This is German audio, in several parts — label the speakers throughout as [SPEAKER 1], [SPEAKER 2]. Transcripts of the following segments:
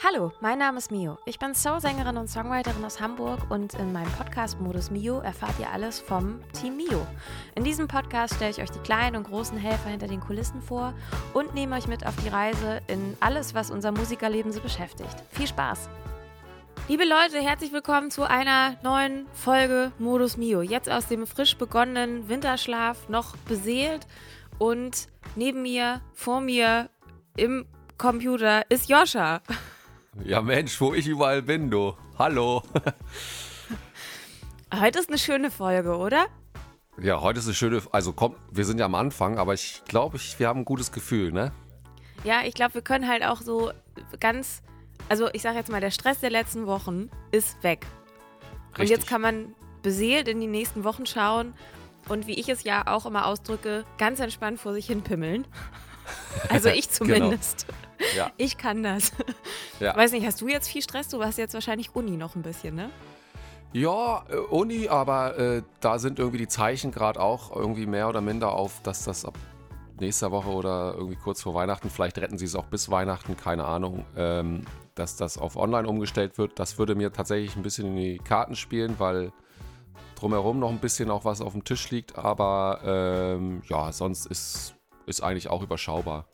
[SPEAKER 1] Hallo, mein Name ist Mio. Ich bin Soul-Sängerin und Songwriterin aus Hamburg und in meinem Podcast Modus Mio erfahrt ihr alles vom Team Mio. In diesem Podcast stelle ich euch die kleinen und großen Helfer hinter den Kulissen vor und nehme euch mit auf die Reise in alles, was unser Musikerleben so beschäftigt. Viel Spaß! Liebe Leute, herzlich willkommen zu einer neuen Folge Modus Mio. Jetzt aus dem frisch begonnenen Winterschlaf noch beseelt und neben mir, vor mir im Computer ist Joscha.
[SPEAKER 2] Ja, Mensch, wo ich überall bin, du. Hallo.
[SPEAKER 1] Heute ist eine schöne Folge, oder?
[SPEAKER 2] Ja, heute ist eine schöne. Also, komm, wir sind ja am Anfang, aber ich glaube, ich, wir haben ein gutes Gefühl, ne?
[SPEAKER 1] Ja, ich glaube, wir können halt auch so ganz. Also, ich sage jetzt mal, der Stress der letzten Wochen ist weg.
[SPEAKER 2] Richtig.
[SPEAKER 1] Und jetzt kann man beseelt in die nächsten Wochen schauen und wie ich es ja auch immer ausdrücke, ganz entspannt vor sich hin pimmeln. Also ich zumindest.
[SPEAKER 2] Ja.
[SPEAKER 1] Ich kann das.
[SPEAKER 2] Ja.
[SPEAKER 1] Weiß nicht, hast du jetzt viel Stress? Du hast jetzt wahrscheinlich Uni noch ein bisschen, ne?
[SPEAKER 2] Ja, äh, Uni, aber äh, da sind irgendwie die Zeichen gerade auch irgendwie mehr oder minder auf, dass das ab nächster Woche oder irgendwie kurz vor Weihnachten, vielleicht retten sie es auch bis Weihnachten, keine Ahnung, ähm, dass das auf online umgestellt wird. Das würde mir tatsächlich ein bisschen in die Karten spielen, weil drumherum noch ein bisschen auch was auf dem Tisch liegt, aber ähm, ja, sonst ist, ist eigentlich auch überschaubar.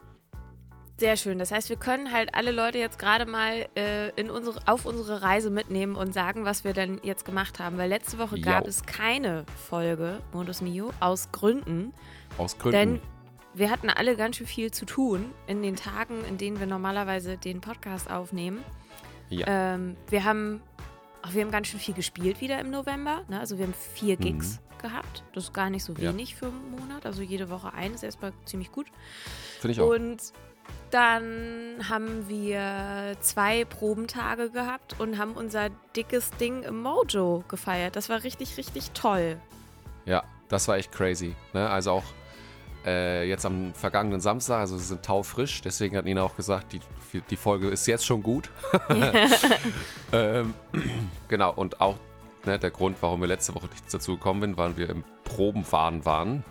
[SPEAKER 1] Sehr schön. Das heißt, wir können halt alle Leute jetzt gerade mal äh, in unsere, auf unsere Reise mitnehmen und sagen, was wir denn jetzt gemacht haben. Weil letzte Woche gab
[SPEAKER 2] Jau.
[SPEAKER 1] es keine Folge Modus Mio aus Gründen.
[SPEAKER 2] Aus Gründen.
[SPEAKER 1] Denn wir hatten alle ganz schön viel zu tun in den Tagen, in denen wir normalerweise den Podcast aufnehmen.
[SPEAKER 2] ja.
[SPEAKER 1] Ähm, wir haben ach, wir haben ganz schön viel gespielt wieder im November. Ne? Also wir haben vier Gigs gehabt. Das ist gar nicht so
[SPEAKER 2] Mhm. Ja.
[SPEAKER 1] wenig für einen Monat. Also jede Woche ein ist erstmal ziemlich gut.
[SPEAKER 2] Finde ich auch.
[SPEAKER 1] Und dann haben wir zwei Probentage gehabt und haben unser dickes Ding im Mojo gefeiert. Das war richtig, richtig toll.
[SPEAKER 2] Ja, das war echt crazy. Ne? Also auch äh, jetzt am vergangenen Samstag, also sie sind taufrisch, deswegen hat Nina auch gesagt, die, die Folge ist jetzt schon gut. ähm, genau, und auch ne, der Grund, warum wir letzte Woche nicht dazu gekommen sind, weil wir im Probenwahn waren.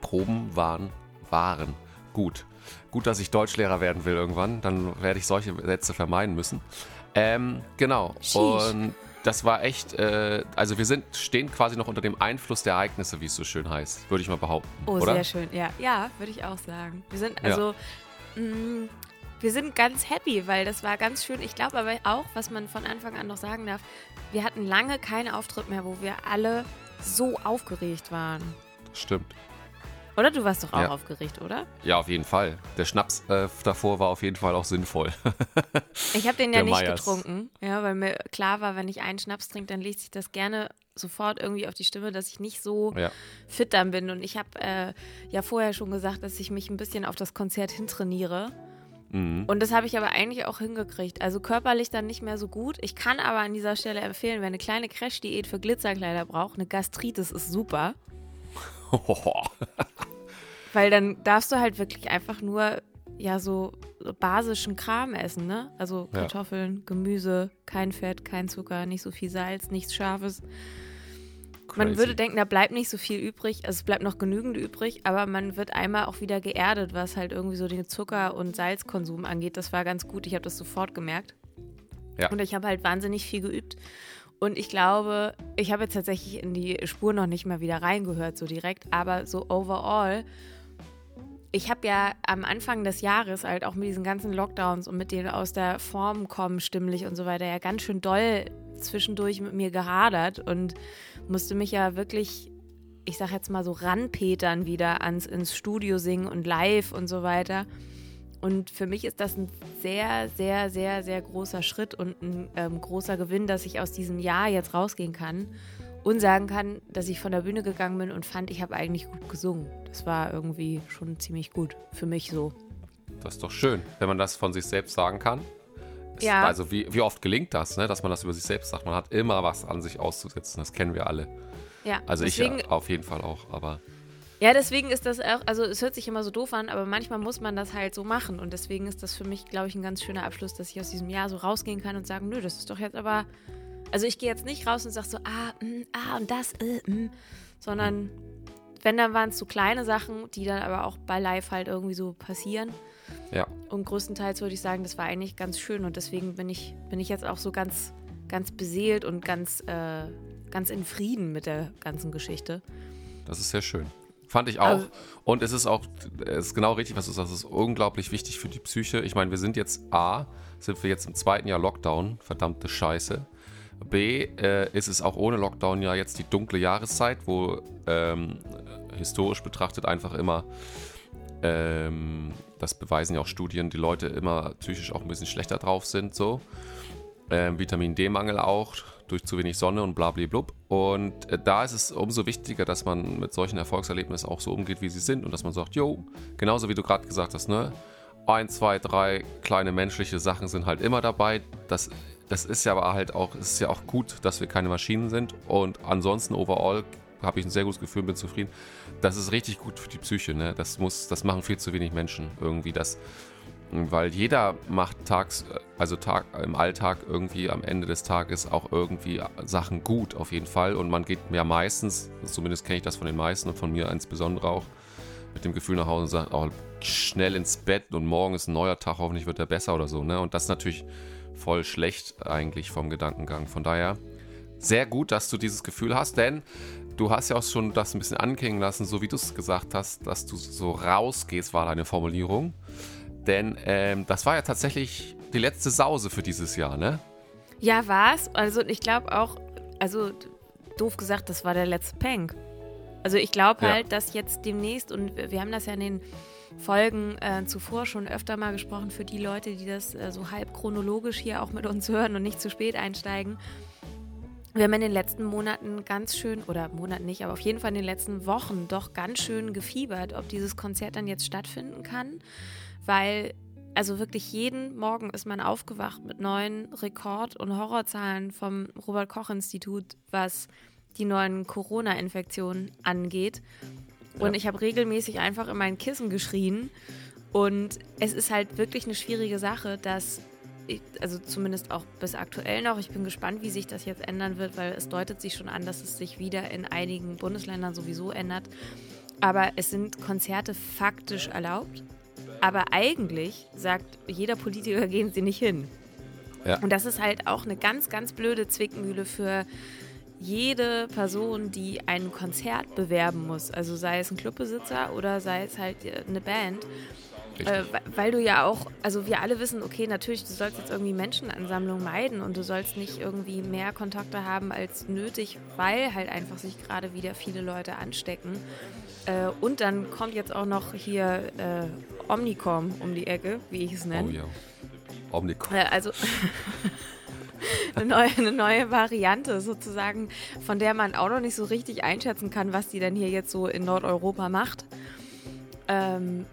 [SPEAKER 2] Probenwahn waren. Gut. Gut, dass ich Deutschlehrer werden will irgendwann. Dann werde ich solche Sätze vermeiden müssen. Ähm, genau.
[SPEAKER 1] Sheesh.
[SPEAKER 2] Und das war echt, äh, also wir sind, stehen quasi noch unter dem Einfluss der Ereignisse, wie es so schön heißt, würde ich mal behaupten.
[SPEAKER 1] Oh,
[SPEAKER 2] oder?
[SPEAKER 1] sehr schön. Ja, ja würde ich auch sagen. Wir sind
[SPEAKER 2] Ja.
[SPEAKER 1] also, mh, wir sind ganz happy, weil das war ganz schön. Ich glaube aber auch, was man von Anfang an noch sagen darf, wir hatten lange keinen Auftritt mehr, wo wir alle so aufgeregt waren.
[SPEAKER 2] Stimmt.
[SPEAKER 1] Oder du warst doch auch
[SPEAKER 2] Ja.
[SPEAKER 1] aufgeregt, oder?
[SPEAKER 2] Ja, auf jeden Fall. Der Schnaps äh, davor war auf jeden Fall auch sinnvoll.
[SPEAKER 1] Ich habe den ja
[SPEAKER 2] Der
[SPEAKER 1] nicht
[SPEAKER 2] Meyers.
[SPEAKER 1] getrunken, ja, weil mir klar war, wenn ich einen Schnaps trinke, dann legt sich das gerne sofort irgendwie auf die Stimme, dass ich nicht so
[SPEAKER 2] ja.
[SPEAKER 1] fit dann bin. Und ich habe äh, ja vorher schon gesagt, dass ich mich ein bisschen auf das Konzert hintrainiere.
[SPEAKER 2] Mhm.
[SPEAKER 1] Und das habe ich aber eigentlich auch hingekriegt. Also körperlich dann nicht mehr so gut. Ich kann aber an dieser Stelle empfehlen, wer eine kleine Crash-Diät für Glitzerkleider braucht, eine Gastritis ist super. Weil dann darfst du halt wirklich einfach nur ja so basischen Kram essen, ne? Also
[SPEAKER 2] Ja.
[SPEAKER 1] Kartoffeln, Gemüse, kein Fett, kein Zucker, nicht so viel Salz, nichts Scharfes. Man
[SPEAKER 2] Crazy.
[SPEAKER 1] würde denken, da bleibt nicht so viel übrig, also es bleibt noch genügend übrig, aber man wird einmal auch wieder geerdet, was halt irgendwie so den Zucker- und Salzkonsum angeht. Das war ganz gut, ich habe das sofort gemerkt.
[SPEAKER 2] Ja.
[SPEAKER 1] Und ich habe halt wahnsinnig viel geübt. Und ich glaube, ich habe jetzt tatsächlich in die Spur noch nicht mal wieder reingehört, so direkt, aber so overall. Ich habe ja am Anfang des Jahres halt auch mit diesen ganzen Lockdowns und mit denen aus der Form kommen, stimmlich und so weiter, ja ganz schön doll zwischendurch mit mir gehadert und musste mich ja wirklich, ich sag jetzt mal so, ranpetern wieder ans ins Studio singen und live und so weiter. Und für mich ist das ein sehr, sehr, sehr, sehr großer Schritt und ein ähm, großer Gewinn, dass ich aus diesem Jahr jetzt rausgehen kann und sagen kann, dass ich von der Bühne gegangen bin und fand, ich habe eigentlich gut gesungen. Das war irgendwie schon ziemlich gut für mich so.
[SPEAKER 2] Das ist doch schön, wenn man das von sich selbst sagen kann. Es-
[SPEAKER 1] Ja.
[SPEAKER 2] Also wie, wie oft gelingt das, ne? dass man das über sich selbst sagt? Man hat immer was an sich auszusetzen, das kennen wir alle.
[SPEAKER 1] Ja,
[SPEAKER 2] Also
[SPEAKER 1] deswegen,
[SPEAKER 2] ich auf jeden Fall auch, aber
[SPEAKER 1] Ja, deswegen ist das auch, also es hört sich immer so doof an, aber manchmal muss man das halt so machen. Und deswegen ist das für mich, glaube ich, ein ganz schöner Abschluss, dass ich aus diesem Jahr so rausgehen kann und sagen, nö, das ist doch jetzt aber. Also ich gehe jetzt nicht raus und sage so, ah, mm, ah und das, äh, mm, sondern wenn, dann waren es so kleine Sachen, die dann aber auch bei Live halt irgendwie so passieren.
[SPEAKER 2] ja.
[SPEAKER 1] und größtenteils würde ich sagen, das war eigentlich ganz schön und deswegen bin ich, bin ich jetzt auch so ganz, ganz beseelt und ganz, äh, ganz in Frieden mit der ganzen Geschichte.
[SPEAKER 2] Das ist sehr schön. Fand ich auch. Also, und es ist auch, es ist genau richtig, was du sagst, es ist unglaublich wichtig für die Psyche. Ich meine, wir sind jetzt A, sind wir jetzt im zweiten Jahr Lockdown, verdammte Scheiße. B, äh, ist es auch ohne Lockdown ja jetzt die dunkle Jahreszeit, wo ähm, historisch betrachtet einfach immer, ähm, das beweisen ja auch Studien, die Leute immer psychisch auch ein bisschen schlechter drauf sind, so. Ähm, Vitamin D-Mangel auch, durch zu wenig Sonne und blablablub. Und äh, da ist es umso wichtiger, dass man mit solchen Erfolgserlebnissen auch so umgeht, wie sie sind und dass man sagt, jo, genauso wie du gerade gesagt hast, ne? Ein, zwei, drei kleine menschliche Sachen sind halt immer dabei. Das, das ist ja aber halt auch, ist ja auch gut, dass wir keine Maschinen sind. Und ansonsten overall habe ich ein sehr gutes Gefühl, bin zufrieden. Das ist richtig gut für die Psyche, ne? Das muss, das machen viel zu wenig Menschen irgendwie. Das, weil jeder macht tags, also Tag, im Alltag irgendwie am Ende des Tages auch irgendwie Sachen gut auf jeden Fall und man geht ja meistens, zumindest kenne ich das von den meisten und von mir insbesondere auch, mit dem Gefühl nach Hause und sagt, oh, schnell ins Bett und morgen ist ein neuer Tag, hoffentlich wird er besser oder so, ne? Und das ist natürlich voll schlecht eigentlich vom Gedankengang. Von daher sehr gut, dass du dieses Gefühl hast, denn du hast ja auch schon das ein bisschen anklingen lassen, so wie du es gesagt hast, dass du so rausgehst, war deine Formulierung. Denn ähm, das war ja tatsächlich die letzte Sause für dieses Jahr, ne?
[SPEAKER 1] Ja, war es. Also ich glaube auch, also doof gesagt, das war der letzte Peng. Also ich glaube halt, ja. dass jetzt demnächst, und wir haben das ja in den Folgen äh, zuvor schon öfter mal gesprochen, für die Leute, die das äh, so halb chronologisch hier auch mit uns hören und nicht zu spät einsteigen. Wir haben in den letzten Monaten ganz schön, oder Monaten nicht, aber auf jeden Fall in den letzten Wochen doch ganz schön gefiebert, ob dieses Konzert dann jetzt stattfinden kann weil also wirklich jeden Morgen ist man aufgewacht mit neuen Rekord- und Horrorzahlen vom Robert Koch Institut, was die neuen Corona-Infektionen angeht. Und ja. ich habe regelmäßig einfach in mein Kissen geschrien. Und es ist halt wirklich eine schwierige Sache, dass, ich, also zumindest auch bis aktuell noch, ich bin gespannt, wie sich das jetzt ändern wird, weil es deutet sich schon an, dass es sich wieder in einigen Bundesländern sowieso ändert. Aber es sind Konzerte faktisch erlaubt. Aber eigentlich sagt jeder Politiker, gehen Sie nicht hin. Ja. Und das ist halt auch eine ganz, ganz blöde Zwickmühle für jede Person, die ein Konzert bewerben muss. Also sei es ein Clubbesitzer oder sei es halt äh, eine Band. Äh, weil du ja auch, also wir alle wissen, okay, natürlich, du sollst jetzt irgendwie Menschenansammlungen meiden und du sollst nicht irgendwie mehr Kontakte haben als nötig, weil halt einfach sich gerade wieder viele Leute anstecken. Äh, und dann kommt jetzt auch noch hier äh, Omnicom um die Ecke, wie ich es nenne. Oh ja.
[SPEAKER 2] Omnicom.
[SPEAKER 1] Also eine, neue, eine neue Variante sozusagen, von der man auch noch nicht so richtig einschätzen kann, was die denn hier jetzt so in Nordeuropa macht. Ähm,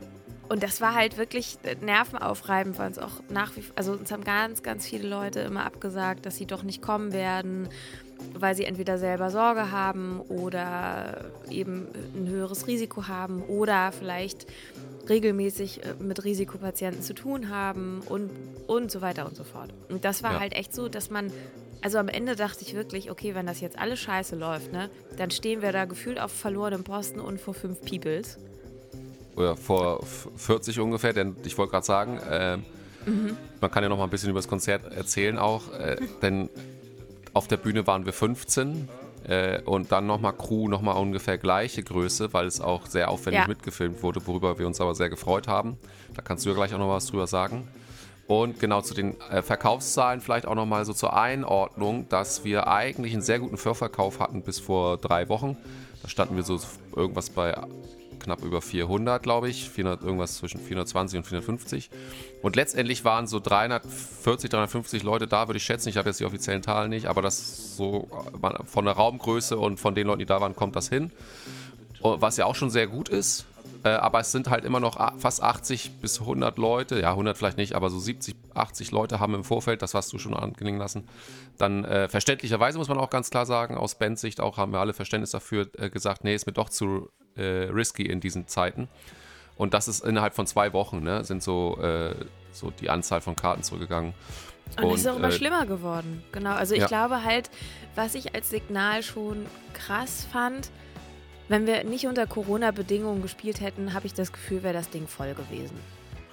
[SPEAKER 1] und das war halt wirklich nervenaufreibend, weil uns auch nach wie also uns haben ganz, ganz viele Leute immer abgesagt, dass sie doch nicht kommen werden, weil sie entweder selber Sorge haben oder eben ein höheres Risiko haben oder vielleicht regelmäßig äh, mit Risikopatienten zu tun haben und, und so weiter und so fort. Und das war ja. halt echt so, dass man, also am Ende dachte ich wirklich, okay, wenn das jetzt alles scheiße läuft, ne, dann stehen wir da gefühlt auf verlorenem Posten und vor fünf Peoples.
[SPEAKER 2] Oder vor 40 ungefähr, denn ich wollte gerade sagen, äh, mhm. man kann ja noch mal ein bisschen über das Konzert erzählen auch, äh, denn auf der Bühne waren wir 15 äh, und dann nochmal Crew, nochmal ungefähr gleiche Größe, weil es auch sehr aufwendig ja. mitgefilmt wurde, worüber wir uns aber sehr gefreut haben. Da kannst du ja gleich auch noch was drüber sagen. Und genau zu den äh, Verkaufszahlen vielleicht auch nochmal so zur Einordnung, dass wir eigentlich einen sehr guten Vorverkauf hatten bis vor drei Wochen. Da standen wir so irgendwas bei knapp über 400, glaube ich. 400, irgendwas zwischen 420 und 450. Und letztendlich waren so 340, 350 Leute da, würde ich schätzen. Ich habe jetzt die offiziellen Zahlen nicht, aber das so von der Raumgröße und von den Leuten, die da waren, kommt das hin. Was ja auch schon sehr gut ist. Äh, aber es sind halt immer noch fast 80 bis 100 Leute, ja 100 vielleicht nicht, aber so 70, 80 Leute haben im Vorfeld, das hast du schon anklingen lassen, dann äh, verständlicherweise muss man auch ganz klar sagen, aus Bandsicht auch haben wir alle Verständnis dafür äh, gesagt, nee, ist mir doch zu äh, risky in diesen Zeiten. Und das ist innerhalb von zwei Wochen, ne, sind so, äh, so die Anzahl von Karten zurückgegangen.
[SPEAKER 1] Und, und es ist auch immer äh, schlimmer geworden. Genau. Also ich ja. glaube halt, was ich als Signal schon krass fand, wenn wir nicht unter Corona-Bedingungen gespielt hätten, habe ich das Gefühl, wäre das Ding voll gewesen.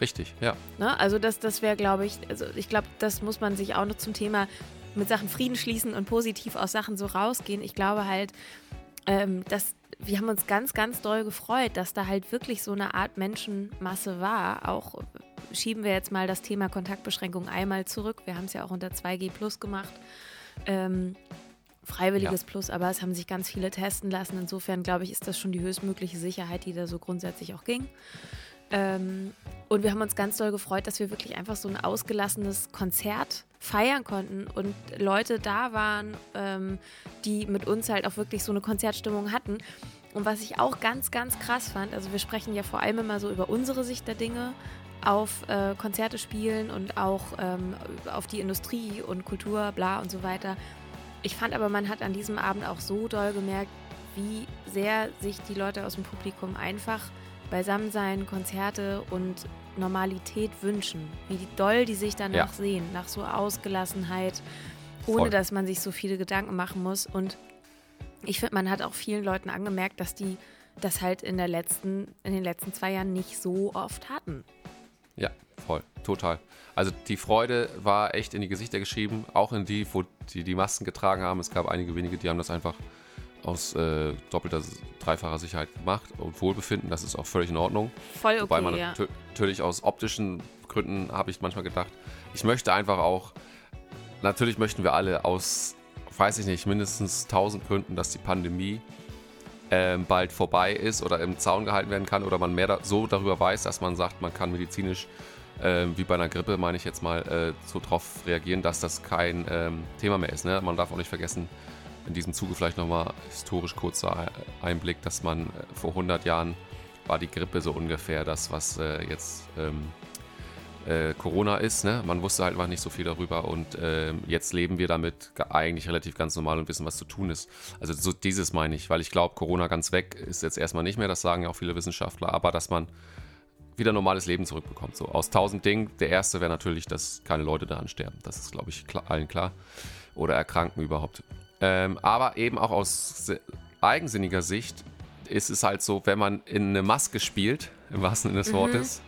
[SPEAKER 2] richtig, ja.
[SPEAKER 1] Ne? Also das, das wäre, glaube ich, also ich glaube, das muss man sich auch noch zum Thema mit Sachen Frieden schließen und positiv aus Sachen so rausgehen. Ich glaube halt, ähm, dass wir haben uns ganz, ganz doll gefreut, dass da halt wirklich so eine Art Menschenmasse war. Auch schieben wir jetzt mal das Thema Kontaktbeschränkung einmal zurück. Wir haben es ja auch unter 2G Plus gemacht. Ähm, freiwilliges ja. Plus, aber es haben sich ganz viele testen lassen. Insofern glaube ich, ist das schon die höchstmögliche Sicherheit, die da so grundsätzlich auch ging. Ähm, und wir haben uns ganz doll gefreut, dass wir wirklich einfach so ein ausgelassenes Konzert feiern konnten und Leute da waren, ähm, die mit uns halt auch wirklich so eine Konzertstimmung hatten. Und was ich auch ganz, ganz krass fand, also wir sprechen ja vor allem immer so über unsere Sicht der Dinge auf äh, Konzerte spielen und auch ähm, auf die Industrie und Kultur, bla und so weiter. Ich fand aber, man hat an diesem Abend auch so doll gemerkt, wie sehr sich die Leute aus dem Publikum einfach Beisammensein, Konzerte und Normalität wünschen. Wie doll die sich danach ja. sehen, nach so Ausgelassenheit, ohne Voll. dass man sich so viele Gedanken machen muss. Und ich finde, man hat auch vielen Leuten angemerkt, dass die das halt in, der letzten, in den letzten zwei Jahren nicht so oft hatten.
[SPEAKER 2] Ja, voll, total. Also die Freude war echt in die Gesichter geschrieben, auch in die, wo die die Masken getragen haben. Es gab einige wenige, die haben das einfach aus äh, doppelter, dreifacher Sicherheit gemacht und Wohlbefinden. Das ist auch völlig in Ordnung.
[SPEAKER 1] Voll okay,
[SPEAKER 2] Wobei man
[SPEAKER 1] ja.
[SPEAKER 2] natürlich aus optischen Gründen habe ich manchmal gedacht, ich möchte einfach auch, natürlich möchten wir alle aus, weiß ich nicht, mindestens tausend Gründen, dass die Pandemie ähm, bald vorbei ist oder im Zaun gehalten werden kann oder man mehr da, so darüber weiß, dass man sagt, man kann medizinisch äh, wie bei einer Grippe, meine ich jetzt mal, äh, so drauf reagieren, dass das kein ähm, Thema mehr ist. Ne? Man darf auch nicht vergessen, in diesem Zuge vielleicht nochmal historisch kurzer Einblick, dass man äh, vor 100 Jahren war die Grippe so ungefähr das, was äh, jetzt ähm, äh, Corona ist. Ne? Man wusste halt einfach nicht so viel darüber und äh, jetzt leben wir damit eigentlich relativ ganz normal und wissen, was zu tun ist. Also so dieses meine ich, weil ich glaube, Corona ganz weg ist jetzt erstmal nicht mehr, das sagen ja auch viele Wissenschaftler, aber dass man wieder normales Leben zurückbekommt. So aus tausend Dingen. Der erste wäre natürlich, dass keine Leute daran sterben. Das ist, glaube ich, klar, allen klar. Oder erkranken überhaupt. Ähm, aber eben auch aus eigensinniger Sicht ist es halt so, wenn man in eine Maske spielt, im wahrsten Sinne des mhm. Wortes,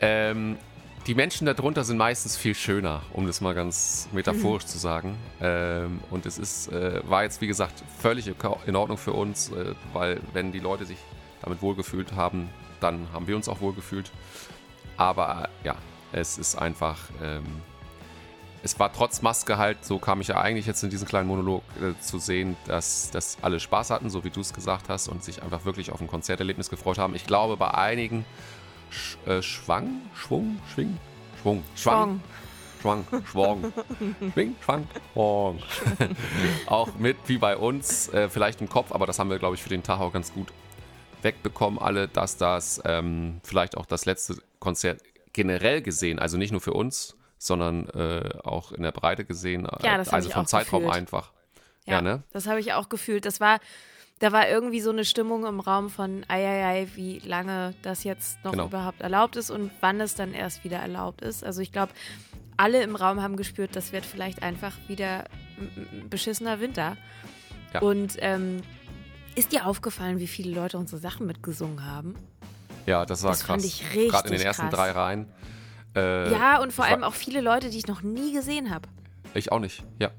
[SPEAKER 2] ähm, die Menschen darunter sind meistens viel schöner, um das mal ganz metaphorisch mhm. zu sagen. Ähm, und es ist, äh, war jetzt, wie gesagt, völlig in Ordnung für uns, äh, weil wenn die Leute sich damit wohlgefühlt haben, dann haben wir uns auch wohlgefühlt. Aber äh, ja, es ist einfach ähm, es war trotz Maske halt, so kam ich ja eigentlich jetzt in diesem kleinen Monolog äh, zu sehen, dass, dass alle Spaß hatten, so wie du es gesagt hast, und sich einfach wirklich auf ein Konzerterlebnis gefreut haben. Ich glaube, bei einigen sch, äh, Schwang, Schwung, Schwing, Schwung, Schwang. Schwang, Schwang, Schwing, Schwang, Schwang. auch mit, wie bei uns, äh, vielleicht im Kopf, aber das haben wir, glaube ich, für den Tag auch ganz gut wegbekommen, alle, dass das ähm, vielleicht auch das letzte Konzert generell gesehen, also nicht nur für uns, sondern äh, auch in der Breite gesehen.
[SPEAKER 1] Ja, das also vom Zeitraum gefühlt.
[SPEAKER 2] einfach.
[SPEAKER 1] Ja, ja ne? Das habe ich auch gefühlt. Das war, da war irgendwie so eine Stimmung im Raum von ei, wie lange das jetzt noch genau. überhaupt erlaubt ist und wann es dann erst wieder erlaubt ist. Also ich glaube, alle im Raum haben gespürt, das wird vielleicht einfach wieder ein beschissener Winter. Ja. Und ähm, ist dir aufgefallen, wie viele Leute unsere Sachen mitgesungen haben?
[SPEAKER 2] Ja, das war
[SPEAKER 1] das
[SPEAKER 2] krass.
[SPEAKER 1] Fand ich richtig
[SPEAKER 2] Gerade in den ersten
[SPEAKER 1] krass.
[SPEAKER 2] drei Reihen.
[SPEAKER 1] Äh, ja, und vor allem auch viele Leute, die ich noch nie gesehen habe.
[SPEAKER 2] Ich auch nicht, ja.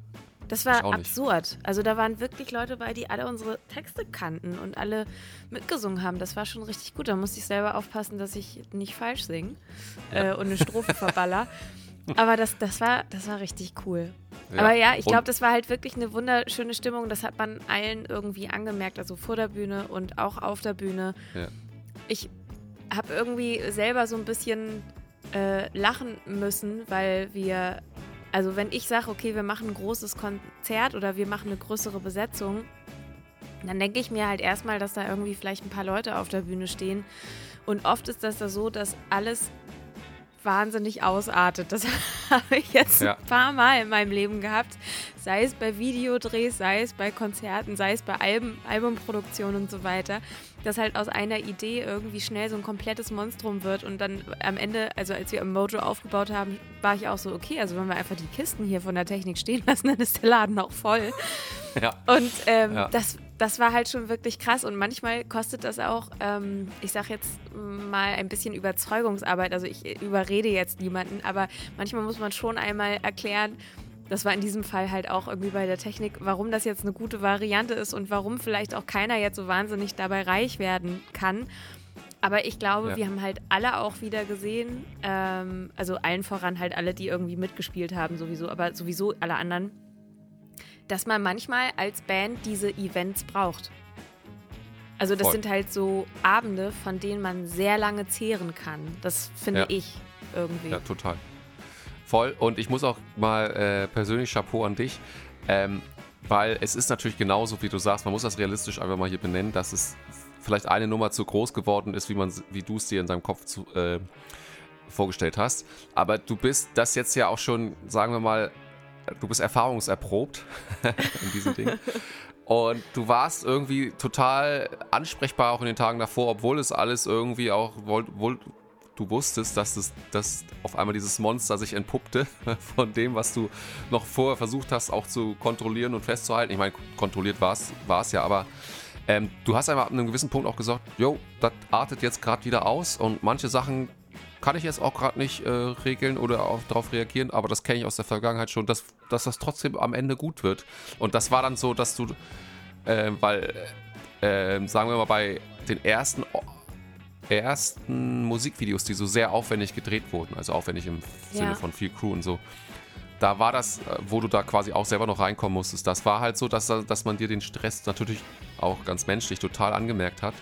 [SPEAKER 1] Das war absurd. Also da waren wirklich Leute bei, die alle unsere Texte kannten und alle mitgesungen haben. Das war schon richtig gut. Da musste ich selber aufpassen, dass ich nicht falsch singe ja. äh, und eine Strophe verballer. Aber das, das, war, das war richtig cool. Ja. Aber ja, ich glaube, das war halt wirklich eine wunderschöne Stimmung. Das hat man allen irgendwie angemerkt, also vor der Bühne und auch auf der Bühne. Ja. Ich habe irgendwie selber so ein bisschen äh, lachen müssen, weil wir, also wenn ich sage, okay, wir machen ein großes Konzert oder wir machen eine größere Besetzung, dann denke ich mir halt erstmal, dass da irgendwie vielleicht ein paar Leute auf der Bühne stehen. Und oft ist das da so, dass alles wahnsinnig ausartet. Das habe ich jetzt ja. ein paar Mal in meinem Leben gehabt. Sei es bei Videodrehs, sei es bei Konzerten, sei es bei Alben, Albumproduktionen und so weiter. Dass halt aus einer Idee irgendwie schnell so ein komplettes Monstrum wird und dann am Ende, also als wir im Mojo aufgebaut haben, war ich auch so, okay, also wenn wir einfach die Kisten hier von der Technik stehen lassen, dann ist der Laden auch voll. Ja. Und ähm, ja. das das war halt schon wirklich krass und manchmal kostet das auch, ähm, ich sag jetzt mal ein bisschen Überzeugungsarbeit. Also ich überrede jetzt niemanden, aber manchmal muss man schon einmal erklären, das war in diesem Fall halt auch irgendwie bei der Technik, warum das jetzt eine gute Variante ist und warum vielleicht auch keiner jetzt so wahnsinnig dabei reich werden kann. Aber ich glaube, ja. wir haben halt alle auch wieder gesehen, ähm, also allen voran halt alle, die irgendwie mitgespielt haben, sowieso, aber sowieso alle anderen, dass man manchmal als Band diese Events braucht. Also das Voll. sind halt so Abende, von denen man sehr lange zehren kann. Das finde ja. ich irgendwie.
[SPEAKER 2] Ja, total. Voll. Und ich muss auch mal äh, persönlich Chapeau an dich, ähm, weil es ist natürlich genauso, wie du sagst, man muss das realistisch einfach mal hier benennen, dass es vielleicht eine Nummer zu groß geworden ist, wie, wie du es dir in seinem Kopf zu, äh, vorgestellt hast. Aber du bist das jetzt ja auch schon, sagen wir mal, du bist erfahrungserprobt in diesen Dingen. Und du warst irgendwie total ansprechbar auch in den Tagen davor, obwohl es alles irgendwie auch, obwohl du wusstest, dass, es, dass auf einmal dieses Monster sich entpuppte von dem, was du noch vorher versucht hast, auch zu kontrollieren und festzuhalten. Ich meine, kontrolliert war es ja, aber ähm, du hast einfach ab einem gewissen Punkt auch gesagt, jo, das artet jetzt gerade wieder aus und manche Sachen kann ich jetzt auch gerade nicht äh, regeln oder auch darauf reagieren, aber das kenne ich aus der Vergangenheit schon, dass, dass das trotzdem am Ende gut wird. Und das war dann so, dass du, äh, weil, äh, sagen wir mal, bei den ersten, ersten Musikvideos, die so sehr aufwendig gedreht wurden, also aufwendig im ja. Sinne von viel Crew und so, da war das, äh, wo du da quasi auch selber noch reinkommen musstest, das war halt so, dass, dass man dir den Stress natürlich auch ganz menschlich total angemerkt hat.